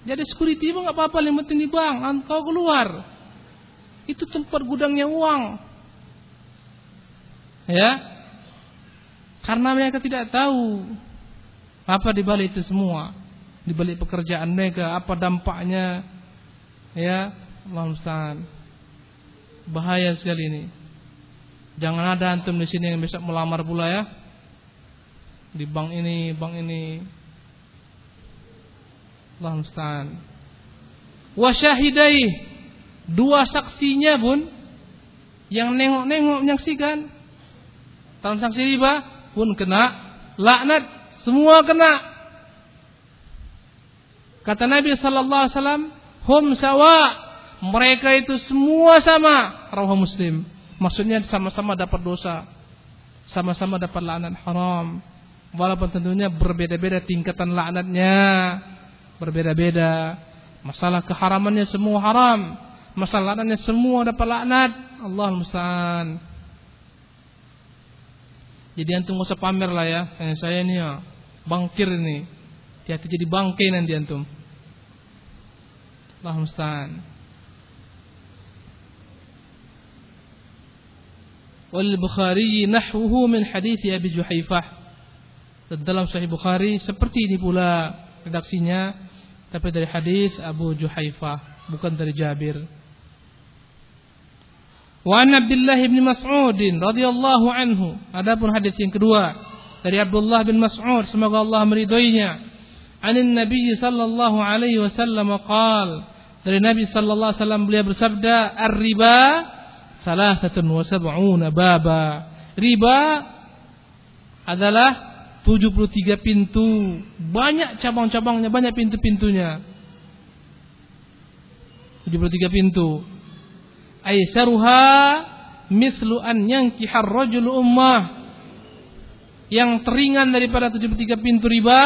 Jadi security mah nggak apa-apa, yang penting di bank, kau keluar. Itu tempat gudangnya uang. Ya. Karena mereka tidak tahu apa di balik itu semua. Di balik pekerjaan mereka, apa dampaknya. Ya, Allah. Bahaya sekali ini. Jangan ada antum di sini yang besok melamar pula ya. Di bank ini, bank ini, Allah musta'an. Wa dua saksinya pun yang nengok-nengok menyaksikan transaksi riba pun kena laknat, semua kena. Kata Nabi sallallahu alaihi wasallam, "Hum sawa." Mereka itu semua sama, rawah Muslim. Maksudnya sama-sama dapat dosa. Sama-sama dapat laknat haram. Walaupun tentunya berbeda-beda tingkatan laknatnya. Berbeda-beda. Masalah keharamannya semua haram. Masalah laknatnya semua dapat laknat. Allah musta'an. Jadi antum gak usah pamer lah ya. Kayak saya ini ya, bangkir ini. Hati-hati jadi bangkai nanti antum. Allah musta'an. Wal Bukhari nahwuhu min hadis Abi Juhaifah. Dan dalam Sahih Bukhari seperti ini pula redaksinya tapi dari hadis Abu Juhaifah bukan dari Jabir. Wa an Abdullah bin Mas'ud radhiyallahu anhu. Adapun hadis yang kedua dari Abdullah bin Mas'ud semoga Allah meridhoinya. Anin Nabi sallallahu alaihi wasallam qaal dari Nabi sallallahu alaihi wasallam beliau bersabda ar-riba salasatun wa sab'una baba. Riba adalah 73 pintu. Banyak cabang-cabangnya, banyak pintu-pintunya. 73 pintu. Aisaruha mislu an yankihar rajul ummah. Yang teringan daripada 73 pintu riba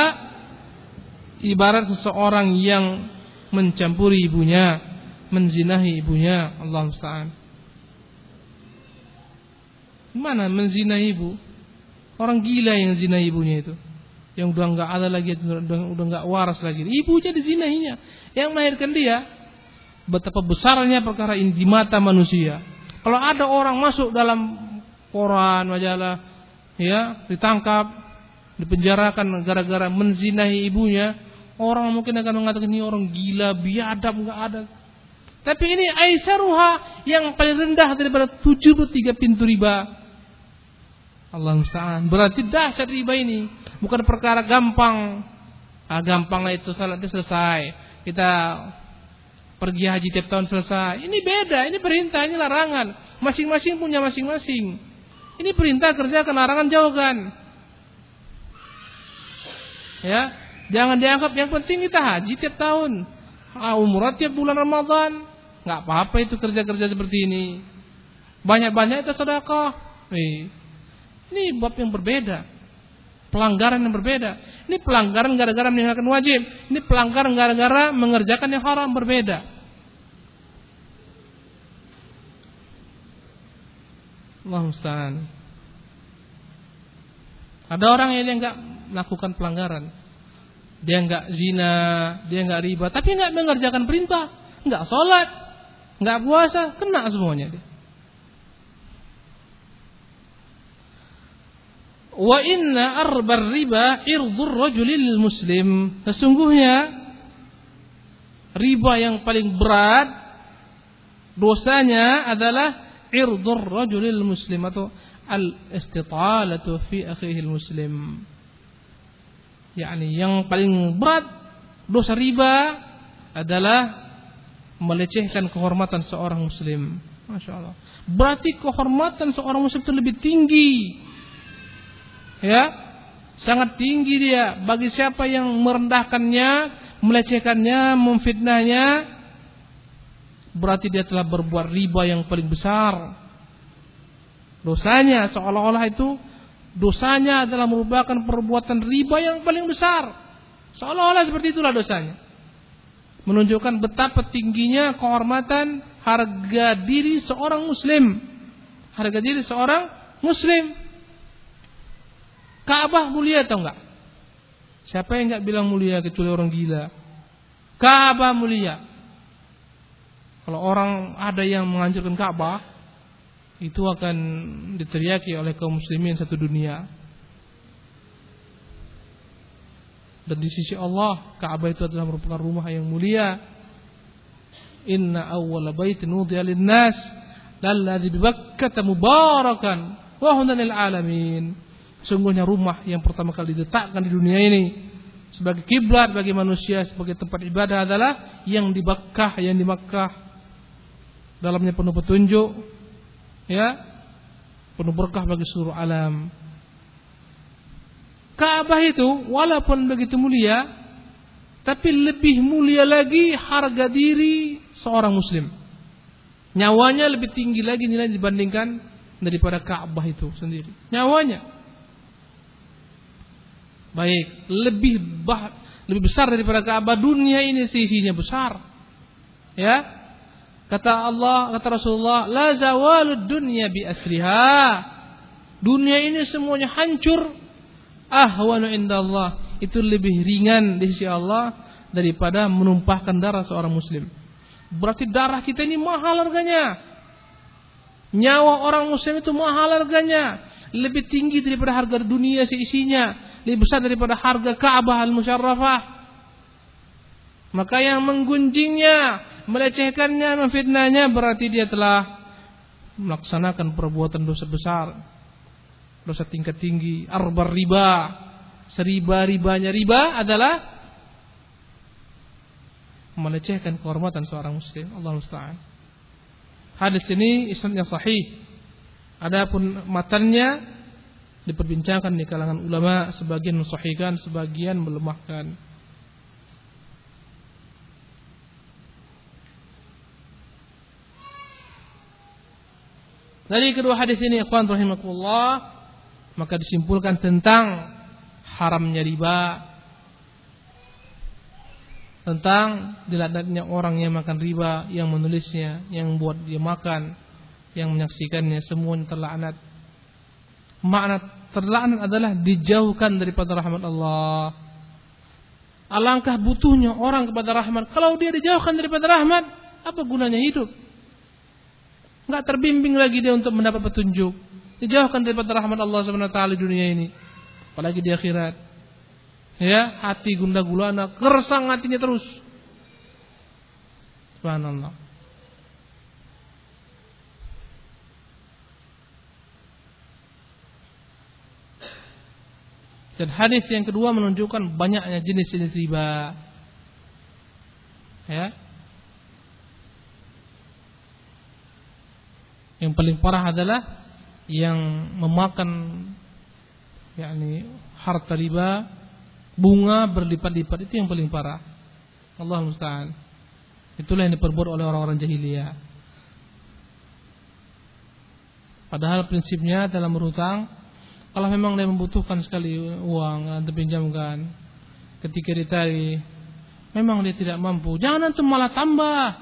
ibarat seseorang yang mencampuri ibunya menzinahi ibunya. Allah musta'an. Mana menzinahi ibu orang gila yang zina ibunya itu yang udah nggak ada lagi udah nggak waras lagi ibunya dizinahinya yang melahirkan dia betapa besarnya perkara ini di mata manusia. Kalau ada orang masuk dalam koran, majalah, ya, ditangkap, dipenjarakan gara-gara menzinahi ibunya, orang mungkin akan mengatakan ini orang gila, biadab, nggak ada. Tapi ini aisaruha yang paling rendah daripada 73 pintu riba. Allah musta'an. Berarti dahsyat riba ini. Bukan perkara gampang. Ah, itu salatnya selesai. Kita pergi haji tiap tahun selesai. Ini beda, ini perintah, ini larangan. Masing-masing punya masing-masing. Ini perintah kerjakan, larangan jauhkan. Ya, jangan dianggap yang penting kita haji tiap tahun. Ah, umrah tiap bulan Ramadan. Nggak apa-apa itu kerja-kerja seperti ini. Banyak-banyak itu sedekah. Ini bab yang berbeda. Pelanggaran yang berbeda. Ini pelanggaran gara-gara meninggalkan wajib. Ini pelanggaran gara-gara mengerjakan yang haram berbeda. Allah musta'an. Ada orang yang enggak melakukan pelanggaran. Dia enggak zina, dia enggak riba, tapi enggak mengerjakan perintah, enggak sholat, enggak puasa, kena semuanya dia. Wa inna arbar riba irdur rajulil muslim. Sesungguhnya riba yang paling berat dosanya adalah irdur rajulil muslim atau al-istitalatu fi akhihi muslim. yakni yang paling berat dosa riba adalah melecehkan kehormatan seorang muslim. Masya Allah. Berarti kehormatan seorang muslim itu lebih tinggi ya sangat tinggi dia bagi siapa yang merendahkannya, melecehkannya, memfitnahnya berarti dia telah berbuat riba yang paling besar. Dosanya seolah-olah itu dosanya adalah merupakan perbuatan riba yang paling besar. Seolah-olah seperti itulah dosanya. Menunjukkan betapa tingginya kehormatan harga diri seorang muslim. Harga diri seorang muslim. Ka'bah mulia atau enggak? Siapa yang enggak bilang mulia kecuali orang gila? Ka'bah mulia. Kalau orang ada yang menghancurkan Ka'bah, itu akan diteriaki oleh kaum muslimin satu dunia. Dan di sisi Allah, Ka'bah itu adalah merupakan rumah yang mulia. Inna awwala baitin wudi'a lin-nas lalladzi bi Bakkah mubarakan wa alamin. Sungguhnya rumah yang pertama kali diletakkan di dunia ini sebagai kiblat bagi manusia sebagai tempat ibadah adalah yang di Makkah, yang di Makkah. Dalamnya penuh petunjuk, ya, penuh berkah bagi seluruh alam. Ka'bah itu walaupun begitu mulia, tapi lebih mulia lagi harga diri seorang muslim. Nyawanya lebih tinggi lagi nilai dibandingkan daripada Ka'bah itu sendiri. Nyawanya. Baik, lebih bah, lebih besar daripada Ka'bah dunia ini sisinya besar. Ya. Kata Allah, kata Rasulullah, la zawalud dunya bi asriha. Dunia ini semuanya hancur. Ahwanu indallah. Itu lebih ringan di sisi Allah daripada menumpahkan darah seorang muslim. Berarti darah kita ini mahal harganya. Nyawa orang muslim itu mahal harganya. Lebih tinggi daripada harga dunia seisinya. Lebih besar daripada harga Ka'bah al-Musyarrafah. Maka yang menggunjingnya, melecehkannya, memfitnahnya berarti dia telah melaksanakan perbuatan dosa besar. Dosa tingkat tinggi, arbar riba. Seriba-ribanya riba adalah melecehkan kehormatan seorang muslim. Allah musta'an. Hadis ini isnadnya sahih. Adapun matanya diperbincangkan di kalangan ulama, sebagian mensahihkan, sebagian melemahkan. Dari kedua hadis ini ikhwan rahimakumullah maka disimpulkan tentang haramnya riba tentang dilaknatnya orang yang makan riba, yang menulisnya, yang buat dia makan, yang menyaksikannya, semuanya terlaknat. Makna terlaknat adalah dijauhkan daripada rahmat Allah. Alangkah butuhnya orang kepada rahmat. Kalau dia dijauhkan daripada rahmat, apa gunanya hidup? Enggak terbimbing lagi dia untuk mendapat petunjuk. Dijauhkan daripada rahmat Allah SWT di dunia ini. Apalagi di akhirat ya hati gunda gulana kersang hatinya terus subhanallah dan hadis yang kedua menunjukkan banyaknya jenis-jenis riba ya yang paling parah adalah yang memakan yakni harta riba bunga berlipat-lipat itu yang paling parah. Allah musta'an. Itulah yang diperbuat oleh orang-orang jahiliyah. Padahal prinsipnya dalam berhutang, kalau memang dia membutuhkan sekali uang untuk pinjamkan, ketika ditarik, memang dia tidak mampu, jangan antum malah tambah.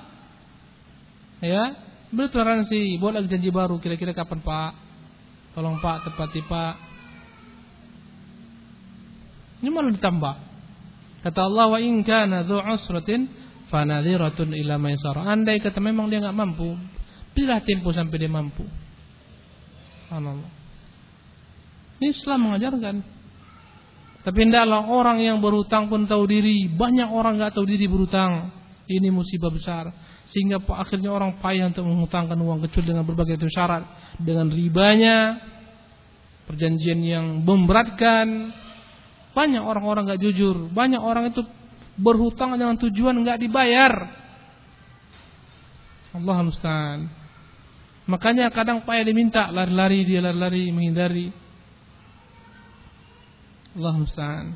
Ya, beri toleransi, buat lagi janji baru, kira-kira kapan Pak? Tolong Pak, tepati Pak, ini malah ditambah. Kata Allah wa in kana dzu usratin fanadhiratun ila maisar. Andai kata memang dia enggak mampu, pilih tempo sampai dia mampu. Subhanallah. Ini Islam mengajarkan. Tapi hendaklah orang yang berhutang pun tahu diri. Banyak orang enggak tahu diri berhutang. Ini musibah besar. Sehingga akhirnya orang payah untuk menghutangkan uang kecuali dengan berbagai syarat. Dengan ribanya, perjanjian yang memberatkan, banyak orang-orang gak jujur. Banyak orang itu berhutang dengan tujuan gak dibayar. Allah. Makanya kadang payah diminta lari-lari dia lari-lari menghindari. Allah musta'an.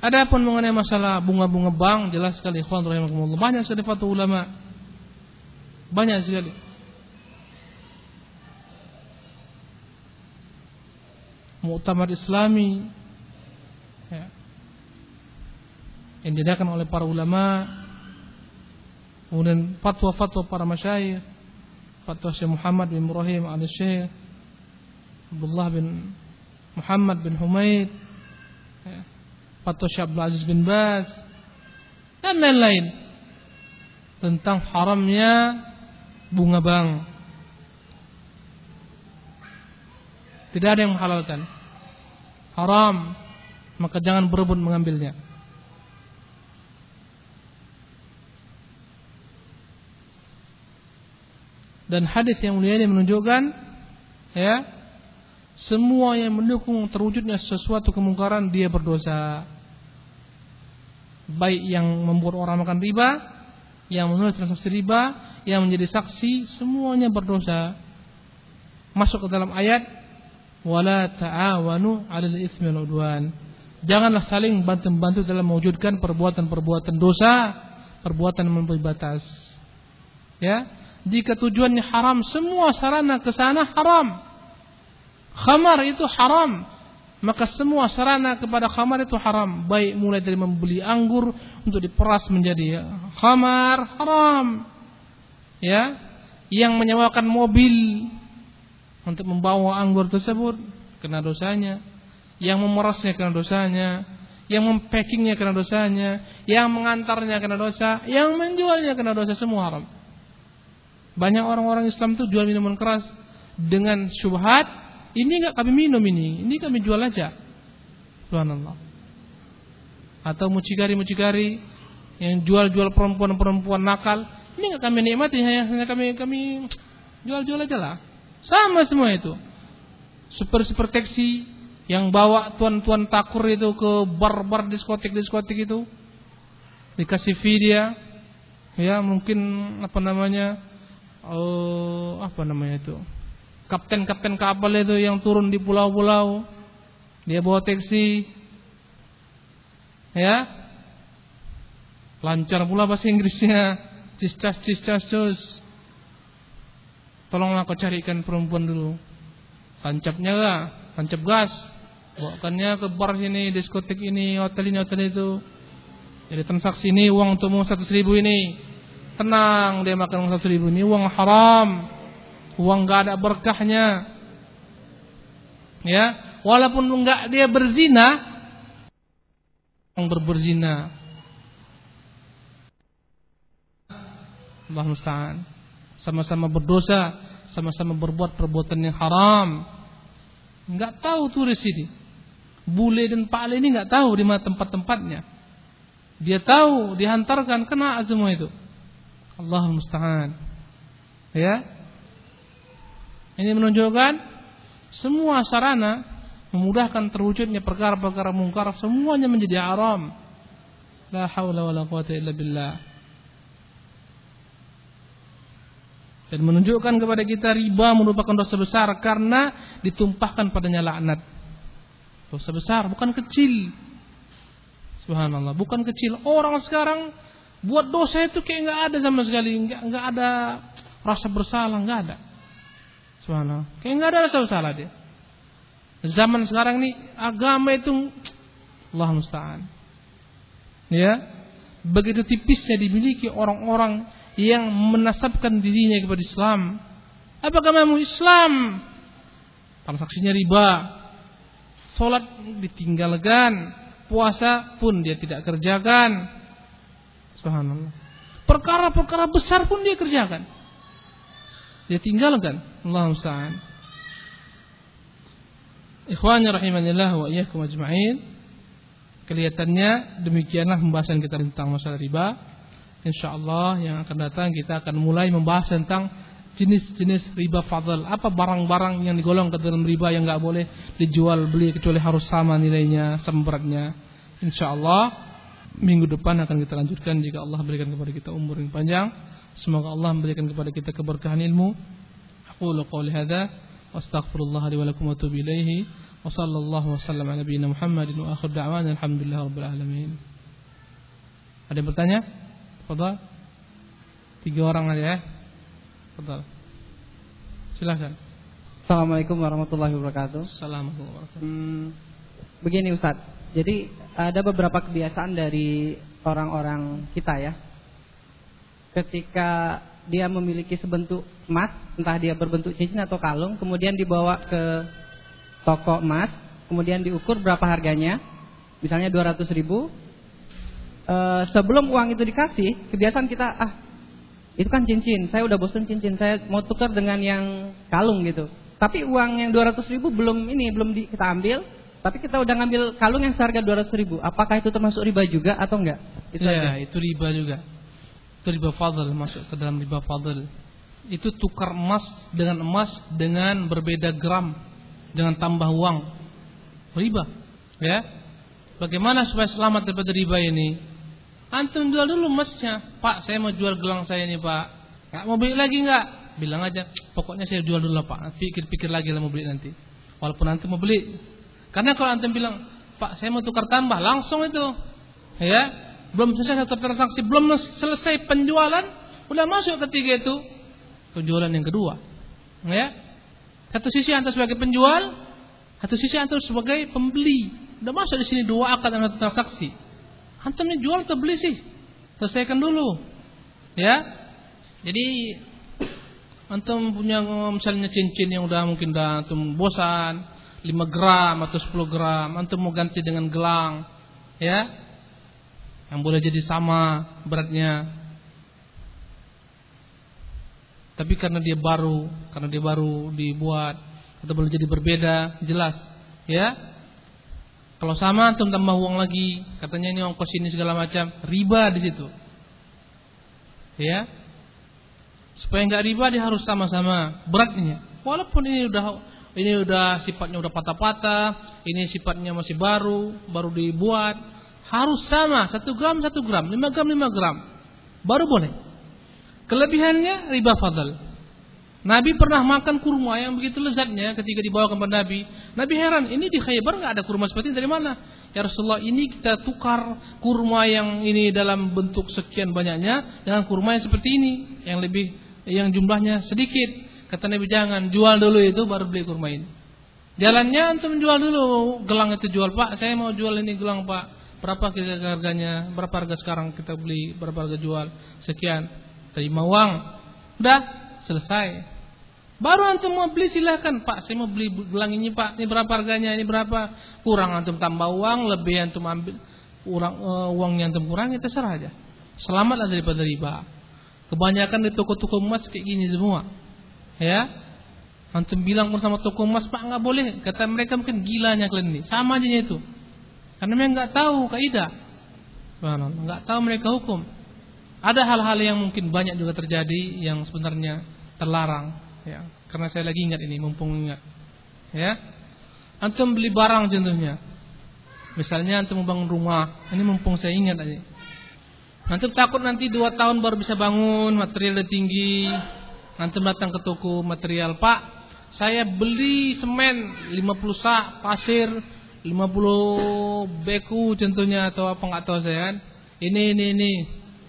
Adapun mengenai masalah bunga-bunga bank jelas sekali ikhwan rahimakumullah. Banyak sekali fatwa ulama. Banyak sekali. muktamar Islami ya, yang diadakan oleh para ulama kemudian fatwa-fatwa para masyayikh fatwa Syekh Muhammad bin Ibrahim al Syekh Abdullah bin Muhammad bin Humaid ya, fatwa Syekh Abdul Aziz bin Baz dan lain-lain tentang haramnya bunga bank Tidak ada yang menghalalkan. Haram. Maka jangan berebut mengambilnya. Dan hadis yang mulia ini menunjukkan ya semua yang mendukung terwujudnya sesuatu kemungkaran dia berdosa. Baik yang membuat orang makan riba, yang menulis transaksi riba, yang menjadi saksi semuanya berdosa. Masuk ke dalam ayat wala ta'awanu 'alal itsmi 'udwan. Janganlah saling bantu-bantu dalam mewujudkan perbuatan-perbuatan dosa, perbuatan melampaui batas. Ya, jika tujuannya haram, semua sarana ke sana haram. Khamar itu haram, maka semua sarana kepada khamar itu haram. Baik mulai dari membeli anggur untuk diperas menjadi khamar haram. Ya, yang menyewakan mobil untuk membawa anggur tersebut kena dosanya yang memerasnya kena dosanya, yang mempackingnya kena dosanya, yang mengantarnya kena dosa, yang menjualnya kena dosa semua haram. Banyak orang-orang Islam itu jual minuman keras dengan syubhat, ini enggak kami minum ini, ini kami jual aja. Subhanallah. Atau mucikari-mucikari yang jual-jual perempuan-perempuan nakal, ini enggak kami nikmati, hanya kami kami jual-jual aja lah. Sama semua itu. Super super teksi yang bawa tuan-tuan takur itu ke bar-bar diskotik-diskotik itu dikasih video ya mungkin apa namanya oh, apa namanya itu? Kapten-kapten kapal itu yang turun di pulau-pulau. Dia bawa taksi ya? Lancar pula bahasa Inggrisnya. Ciscas ciscas cus tolonglah kau carikan perempuan dulu. Tancapnya lah tancap gas. Bawakannya ke bar sini, diskotik ini, hotel ini, hotel itu. Jadi transaksi ini uang untuk satu ribu ini. Tenang dia makan uang satu ribu ini uang haram. Uang gak ada berkahnya. Ya, walaupun enggak dia berzina, orang berzina. Allah musta'an. Sama-sama berdosa, sama-sama berbuat perbuatan yang haram. Enggak tahu turis ini bule dan pale ini nggak tahu di mana tempat-tempatnya. Dia tahu dihantarkan kena semua itu. Allah musta'an. Ya. Ini menunjukkan semua sarana memudahkan terwujudnya perkara-perkara mungkar semuanya menjadi haram. La haula wala quwata illa billah. Dan menunjukkan kepada kita riba merupakan dosa besar karena ditumpahkan padanya laknat. Dosa besar, bukan kecil. Subhanallah, bukan kecil. Orang sekarang buat dosa itu kayak nggak ada sama sekali, nggak nggak ada rasa bersalah, nggak ada. Subhanallah, kayak nggak ada rasa bersalah dia. Zaman sekarang ini agama itu Allah musta'an. Ya, begitu tipisnya dimiliki orang-orang yang menasabkan dirinya kepada Islam. Apa kamu Islam? Transaksinya riba, Sholat ditinggalkan. Puasa pun dia tidak kerjakan. Subhanallah. Perkara-perkara besar pun dia kerjakan. Dia tinggalkan. Allah musta'an. Ikhwanya rahimahillah wa iyyakum ajma'in. Kelihatannya demikianlah pembahasan kita tentang masalah riba. Insyaallah yang akan datang kita akan mulai membahas tentang jenis-jenis riba fadl. Apa barang-barang yang digolong ke dalam riba yang nggak boleh dijual beli kecuali harus sama nilainya, sama beratnya. Minggu depan akan kita lanjutkan jika Allah berikan kepada kita umur yang panjang. Semoga Allah memberikan kepada kita keberkahan ilmu. Aku qouli hadza wastaghfirullah li wa lakum wa atubu ilaihi wa sallallahu wasallam ala nabiyyina Muhammadin wa akhir da'wana alhamdulillah rabbil alamin. Ada yang bertanya? Fadal. Tiga orang aja ya. Fadal. Silahkan. Assalamualaikum warahmatullahi wabarakatuh. Assalamualaikum warahmatullahi hmm, Begini Ustaz, jadi ada beberapa kebiasaan dari orang-orang kita ya. Ketika dia memiliki sebentuk emas, entah dia berbentuk cincin atau kalung, kemudian dibawa ke toko emas, kemudian diukur berapa harganya, misalnya 200 ribu. E, sebelum uang itu dikasih, kebiasaan kita ah itu kan cincin, saya udah bosan cincin, saya mau tukar dengan yang kalung gitu. Tapi uang yang 200 ribu belum ini, belum di, kita ambil, tapi kita udah ngambil kalung yang seharga 200 ribu. Apakah itu termasuk riba juga atau enggak? Itu ya, aja. itu riba juga. Itu riba fadl, masuk ke dalam riba fadl. Itu tukar emas dengan emas dengan berbeda gram, dengan tambah uang. Riba. Ya. Bagaimana supaya selamat daripada riba ini? Antum jual dulu emasnya. Pak, saya mau jual gelang saya nih, Pak. Nggak mau beli lagi nggak? Bilang aja, pokoknya saya jual dulu pak. Pikir-pikir lagi lah mau beli nanti. Walaupun nanti mau beli. Karena kalau antum bilang, Pak saya mau tukar tambah, langsung itu. Ya, belum selesai satu transaksi, belum selesai penjualan, udah masuk ketiga itu penjualan yang kedua. Ya, satu sisi antum sebagai penjual, satu sisi antum sebagai pembeli. Udah masuk di sini dua akad dan satu transaksi. Antum ini jual atau beli sih? Selesaikan dulu. Ya. Jadi antum punya misalnya cincin yang udah mungkin udah antum bosan, 5 gram atau 10 gram, antum mau ganti dengan gelang, ya. Yang boleh jadi sama beratnya. Tapi karena dia baru, karena dia baru dibuat atau boleh jadi berbeda, jelas, ya. Kalau sama antum tambah uang lagi, katanya ini ongkos ini segala macam, riba di situ. Ya. Supaya nggak riba dia harus sama-sama beratnya. Walaupun ini udah ini udah sifatnya udah patah-patah, ini sifatnya masih baru, baru dibuat, harus sama satu gram satu gram, lima gram lima gram, baru boleh. Kelebihannya riba fadl. Nabi pernah makan kurma yang begitu lezatnya ketika dibawa kepada Nabi. Nabi heran, ini di Khaybar nggak ada kurma seperti ini dari mana? Ya Rasulullah, ini kita tukar kurma yang ini dalam bentuk sekian banyaknya dengan kurma yang seperti ini, yang lebih yang jumlahnya sedikit. Kata Nabi jangan jual dulu itu baru beli kurma ini. Jalannya antum jual dulu gelang itu jual pak. Saya mau jual ini gelang pak. Berapa harganya? Berapa harga sekarang kita beli? Berapa harga jual? Sekian. Terima uang. Udah selesai. Baru antum mau beli silahkan pak. Saya mau beli gelang ini pak. Ini berapa harganya? Ini berapa? Kurang antum tambah uang. Lebih antum ambil kurang uh, uangnya antum kurangi terserah aja. Selamatlah daripada riba. Kebanyakan di toko-toko emas kayak gini semua ya? Antum bilang bersama toko emas pak nggak boleh. Kata mereka mungkin gilanya kalian ini. Sama aja itu. Karena mereka nggak tahu kaidah. Nggak tahu mereka hukum. Ada hal-hal yang mungkin banyak juga terjadi yang sebenarnya terlarang. Ya. Karena saya lagi ingat ini mumpung ingat. Ya? Antum beli barang contohnya. Misalnya antum membangun rumah. Ini mumpung saya ingat aja. Antum takut nanti dua tahun baru bisa bangun materialnya tinggi Antum datang ke toko material, Pak, saya beli semen 50 sak, pasir 50 beku contohnya atau apa nggak tahu saya kan. Ini ini ini.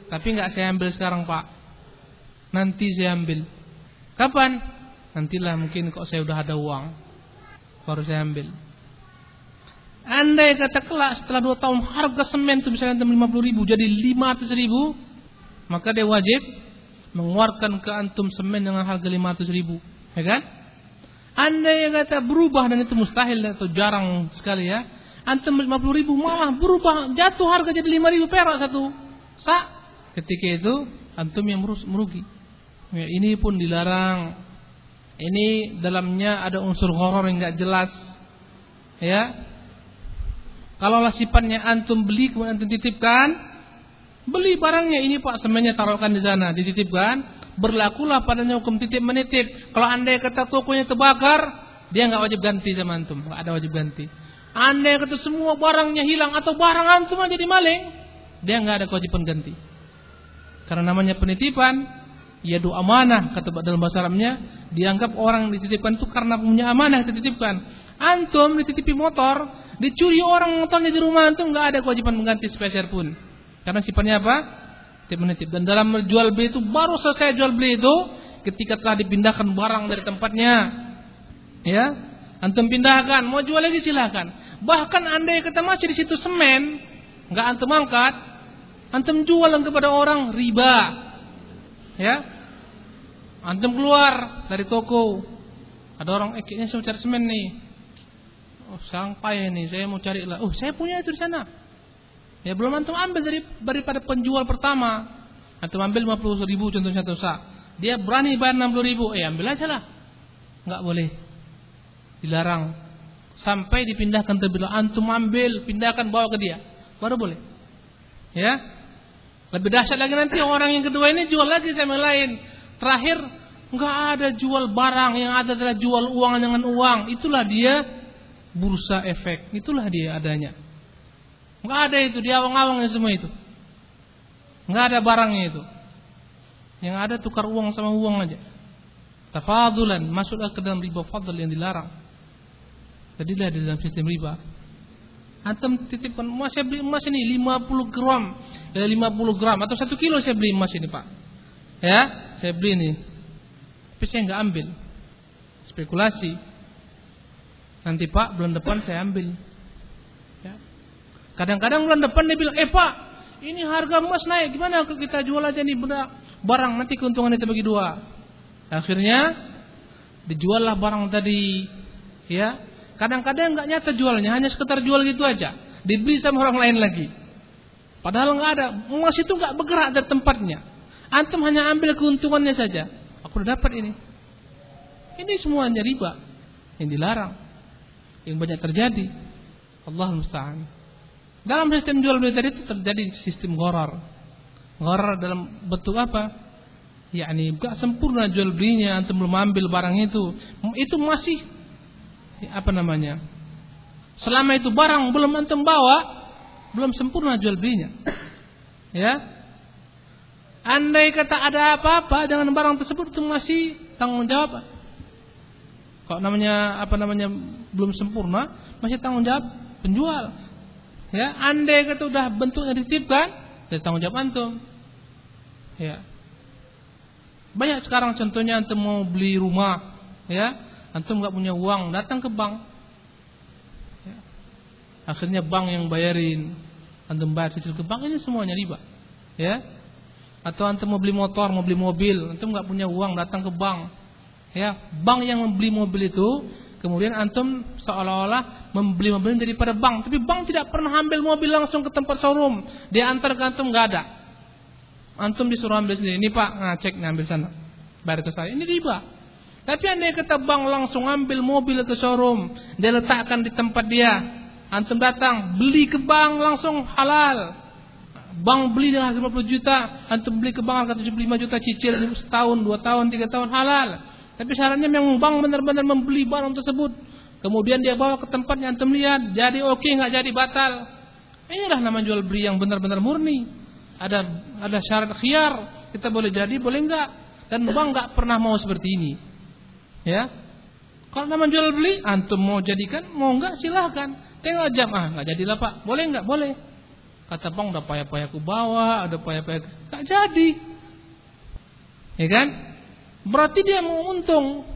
Tapi nggak saya ambil sekarang, Pak. Nanti saya ambil. Kapan? Nantilah mungkin kok saya udah ada uang. Baru saya ambil. Andai kata kelak setelah 2 tahun harga semen itu misalnya 50 ribu jadi 500 ribu. Maka dia wajib mengeluarkan ke antum semen dengan harga 500 ribu, ya kan? Anda yang kata berubah dan itu mustahil atau jarang sekali ya. Antum 50 ribu malah berubah jatuh harga jadi 5 ribu perak satu sak. Ketika itu antum yang merugi. Ya, ini pun dilarang. Ini dalamnya ada unsur horor yang nggak jelas. Ya. Kalaulah sifatnya antum beli kemudian antum titipkan, Beli barangnya ini Pak, semennya taruhkan di sana, dititipkan. Berlakulah padanya hukum titip menitip. Kalau anda kata tokonya terbakar, dia nggak wajib ganti sama antum, nggak ada wajib ganti. Anda kata semua barangnya hilang atau barang antum aja dimaling, dia nggak ada kewajiban ganti. Karena namanya penitipan, ya doa amanah kata dalam bahasa Arabnya, dianggap orang dititipkan itu karena punya amanah dititipkan. Antum dititipi motor, dicuri orang motornya di rumah antum nggak ada kewajiban mengganti spesial pun. Karena sifatnya apa? Titip menitip. Dan dalam jual beli itu baru selesai jual beli itu ketika telah dipindahkan barang dari tempatnya. Ya, antum pindahkan, mau jual lagi silahkan. Bahkan anda yang kata masih di situ semen, nggak antum angkat, antum jual kepada orang riba. Ya, antum keluar dari toko, ada orang, eh saya cari semen nih. Oh, payah nih, saya mau cari lah. Oh, saya punya itu di sana. Ya belum antum ambil dari daripada penjual pertama. Antum ambil 50 ribu contohnya satu sak. Dia berani bayar 60 ribu. Eh ambil aja lah. Enggak boleh. Dilarang. Sampai dipindahkan terlebih Antum ambil, pindahkan bawa ke dia. Baru boleh. Ya. Lebih dahsyat lagi nanti orang yang kedua ini jual lagi sama lain. Terakhir enggak ada jual barang, yang ada adalah jual uang dengan uang. Itulah dia bursa efek. Itulah dia adanya. Enggak ada itu di awang-awang semua itu. Enggak ada barangnya itu. Yang ada tukar uang sama uang aja. Tafadulan masuklah ke dalam riba fadl yang dilarang. Jadilah di dalam sistem riba. Antum titipkan emas saya beli emas ini 50 gram, ya 50 gram atau 1 kilo saya beli emas ini pak. Ya, saya beli ini. Tapi saya nggak ambil. Spekulasi. Nanti pak bulan depan saya ambil. Kadang-kadang bulan depan dia bilang, eh pak, ini harga emas naik, gimana kita jual aja nih barang nanti keuntungan itu bagi dua. Akhirnya dijuallah barang tadi. Ya. Kadang-kadang nggak nyata jualnya, hanya sekedar jual gitu aja. Dibeli sama orang lain lagi. Padahal nggak ada. Emas itu nggak bergerak dari tempatnya. Antum hanya ambil keuntungannya saja. Aku udah dapat ini. Ini semuanya riba yang dilarang, yang banyak terjadi. Allah musta'an. Dalam sistem jual beli tadi itu terjadi sistem goror. Goror dalam bentuk apa? yakni gak sempurna jual belinya antum belum ambil barang itu. Itu masih apa namanya? Selama itu barang belum antum bawa belum sempurna jual belinya. Ya? Andai kata ada apa-apa dengan barang tersebut itu masih tanggung jawab. Kok namanya apa namanya belum sempurna masih tanggung jawab penjual ya andai kata udah bentuknya dititipkan dari tanggung jawab antum ya banyak sekarang contohnya antum mau beli rumah, ya, antum nggak punya uang, datang ke bank. Ya. Akhirnya bank yang bayarin, antum bayar cicil ke bank ini semuanya riba, ya. Atau antum mau beli motor, mau beli mobil, antum nggak punya uang, datang ke bank, ya. Bank yang membeli mobil itu, kemudian antum seolah-olah membeli mobil daripada bank, tapi bank tidak pernah ambil mobil langsung ke tempat showroom, dia antar ke antum nggak ada. Antum disuruh ambil sendiri. Ini Pak, nah, cek ngambil sana. Bayar ke saya. Ini riba. Tapi anda kata bank langsung ambil mobil ke showroom, dia letakkan di tempat dia. Antum datang, beli ke bank langsung halal. Bank beli dengan harga 50 juta, antum beli ke bank harga 75 juta cicil setahun, dua tahun, tiga tahun halal. Tapi syaratnya memang bank benar-benar membeli barang tersebut. Kemudian dia bawa ke tempatnya antum lihat, jadi oke okay, nggak jadi batal. Inilah nama jual beli yang benar-benar murni. Ada ada syarat khiar kita boleh jadi boleh enggak dan bank enggak pernah mau seperti ini. Ya. Kalau nama jual beli antum mau jadikan mau enggak silahkan. Tengok jam ah enggak jadilah pak. Boleh enggak boleh. Kata bang udah payah-payah aku bawa ada payah-payah enggak jadi. Ya kan? Berarti dia mau untung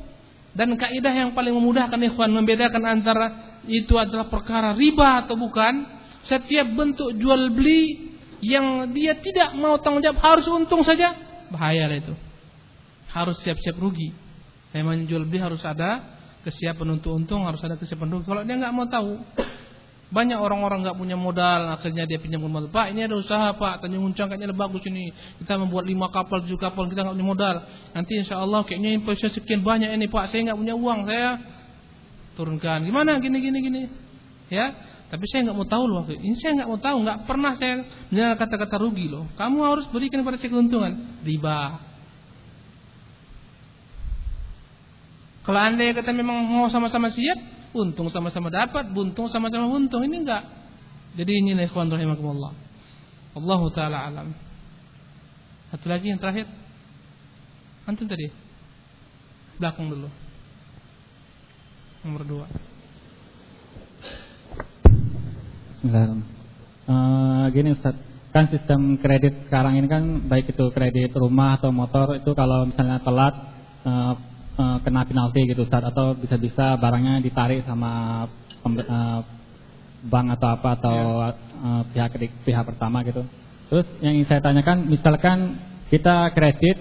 dan kaidah yang paling memudahkan ikhwan membedakan antara itu adalah perkara riba atau bukan setiap bentuk jual beli yang dia tidak mau tanggung jawab harus untung saja, bahaya itu. Harus siap-siap rugi. Memang jual beli harus ada kesiapan untuk untung, harus ada kesiapan rugi. Kalau dia nggak mau tahu, banyak orang-orang nggak punya modal, akhirnya dia pinjam modal. Pak, ini ada usaha Pak, Tanjung Uncang kayaknya bagus ini. Kita membuat lima kapal, tujuh kapal, kita nggak punya modal. Nanti insya Allah kayaknya investasi sekian banyak ini Pak, saya nggak punya uang, saya turunkan. Gimana? Gini, gini, gini. Ya, tapi saya nggak mau tahu loh. Ini saya nggak mau tahu, nggak pernah saya mendengar kata-kata rugi loh. Kamu harus berikan pada saya keuntungan. Riba. Kalau anda kata memang mau sama-sama siap, untung sama-sama dapat, buntung sama-sama buntung. Ini enggak. Jadi ini ikhwan rahimakumullah. Allah taala alam. Satu lagi yang terakhir. Antum tadi. Belakang dulu. Nomor dua. Bismillahirrahmanirrahim. Uh, gini Ustaz, kan sistem kredit sekarang ini kan baik itu kredit rumah atau motor itu kalau misalnya telat uh, uh, kena penalti gitu Ustaz atau bisa-bisa barangnya ditarik sama uh, bank atau apa atau uh, pihak pihak pertama gitu. Terus yang ingin saya tanyakan misalkan kita kredit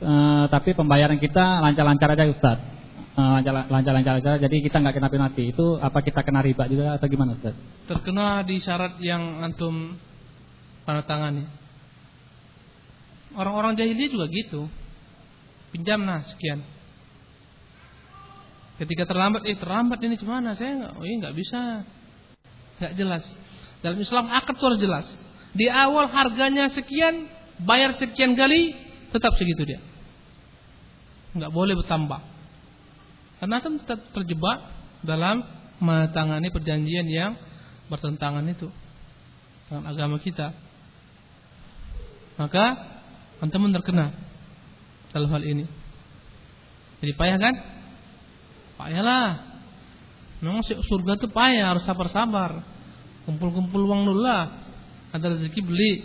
uh, tapi pembayaran kita lancar-lancar aja Ustaz Eh, lancar-lancar aja jadi kita nggak kena penalti itu apa kita kena riba juga atau gimana Ustaz? Terkena di syarat yang antum tanda tangani. Orang-orang jahiliyah juga gitu. Pinjam nah sekian. Ketika terlambat, eh terlambat ini gimana? Saya nggak, oh ini nggak bisa, nggak jelas. Dalam Islam akad itu jelas. Di awal harganya sekian, bayar sekian kali, tetap segitu dia. Nggak boleh bertambah. Karena akan tetap terjebak dalam menangani perjanjian yang bertentangan itu dengan agama kita. Maka antum terkena. dalam hal ini. Jadi payah kan? Payahlah. Memang surga itu payah, harus sabar-sabar. Kumpul-kumpul uang dulu lah. Ada rezeki beli,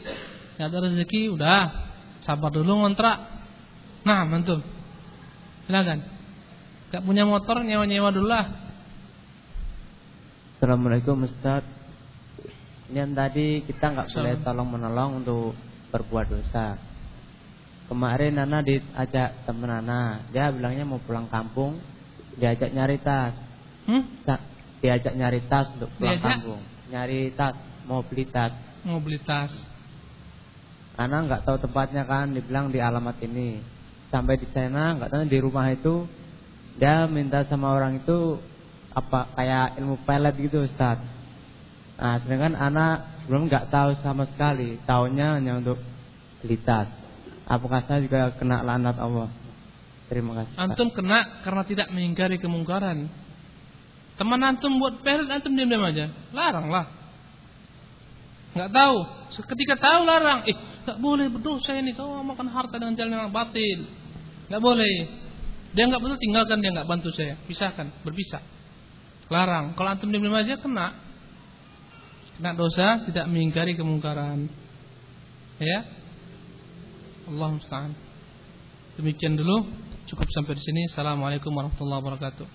nggak ada rezeki udah sabar dulu ngontrak. Nah, mantul. Silakan. Gak punya motor nyewa-nyewa dulu lah. Assalamualaikum Ustaz. Yang tadi kita nggak boleh tolong menolong untuk berbuat dosa. Kemarin Nana diajak temen Nana, dia bilangnya mau pulang kampung, diajak nyari tas. Hmm? Diajak nyari tas untuk pulang Diajak? kampung. Nyari tas, mau beli tas. Mau beli tas. Nana nggak tahu tempatnya kan, dibilang di alamat ini. Sampai di sana nggak tahu di rumah itu dia minta sama orang itu apa kayak ilmu pelet gitu Ustaz. Nah, sedangkan anak belum nggak tahu sama sekali, taunya hanya untuk beli tas. Apakah saya juga kena lanat Allah? Terima kasih. Antum kena karena tidak mengingkari kemungkaran. Teman antum buat pelet antum diam-diam aja. Larang lah. Nggak tahu. Ketika tahu larang. Eh, nggak boleh berdosa ini. Kau makan harta dengan jalan yang batil. Nggak boleh. Dia nggak betul tinggalkan dia nggak bantu saya. Pisahkan, berpisah. Larang. Kalau antum diam-diam aja kena. Kena dosa tidak mengingkari kemungkaran. Ya. Allah musta'an. Demikian dulu. Cukup sampai di sini. Assalamualaikum warahmatullahi wabarakatuh.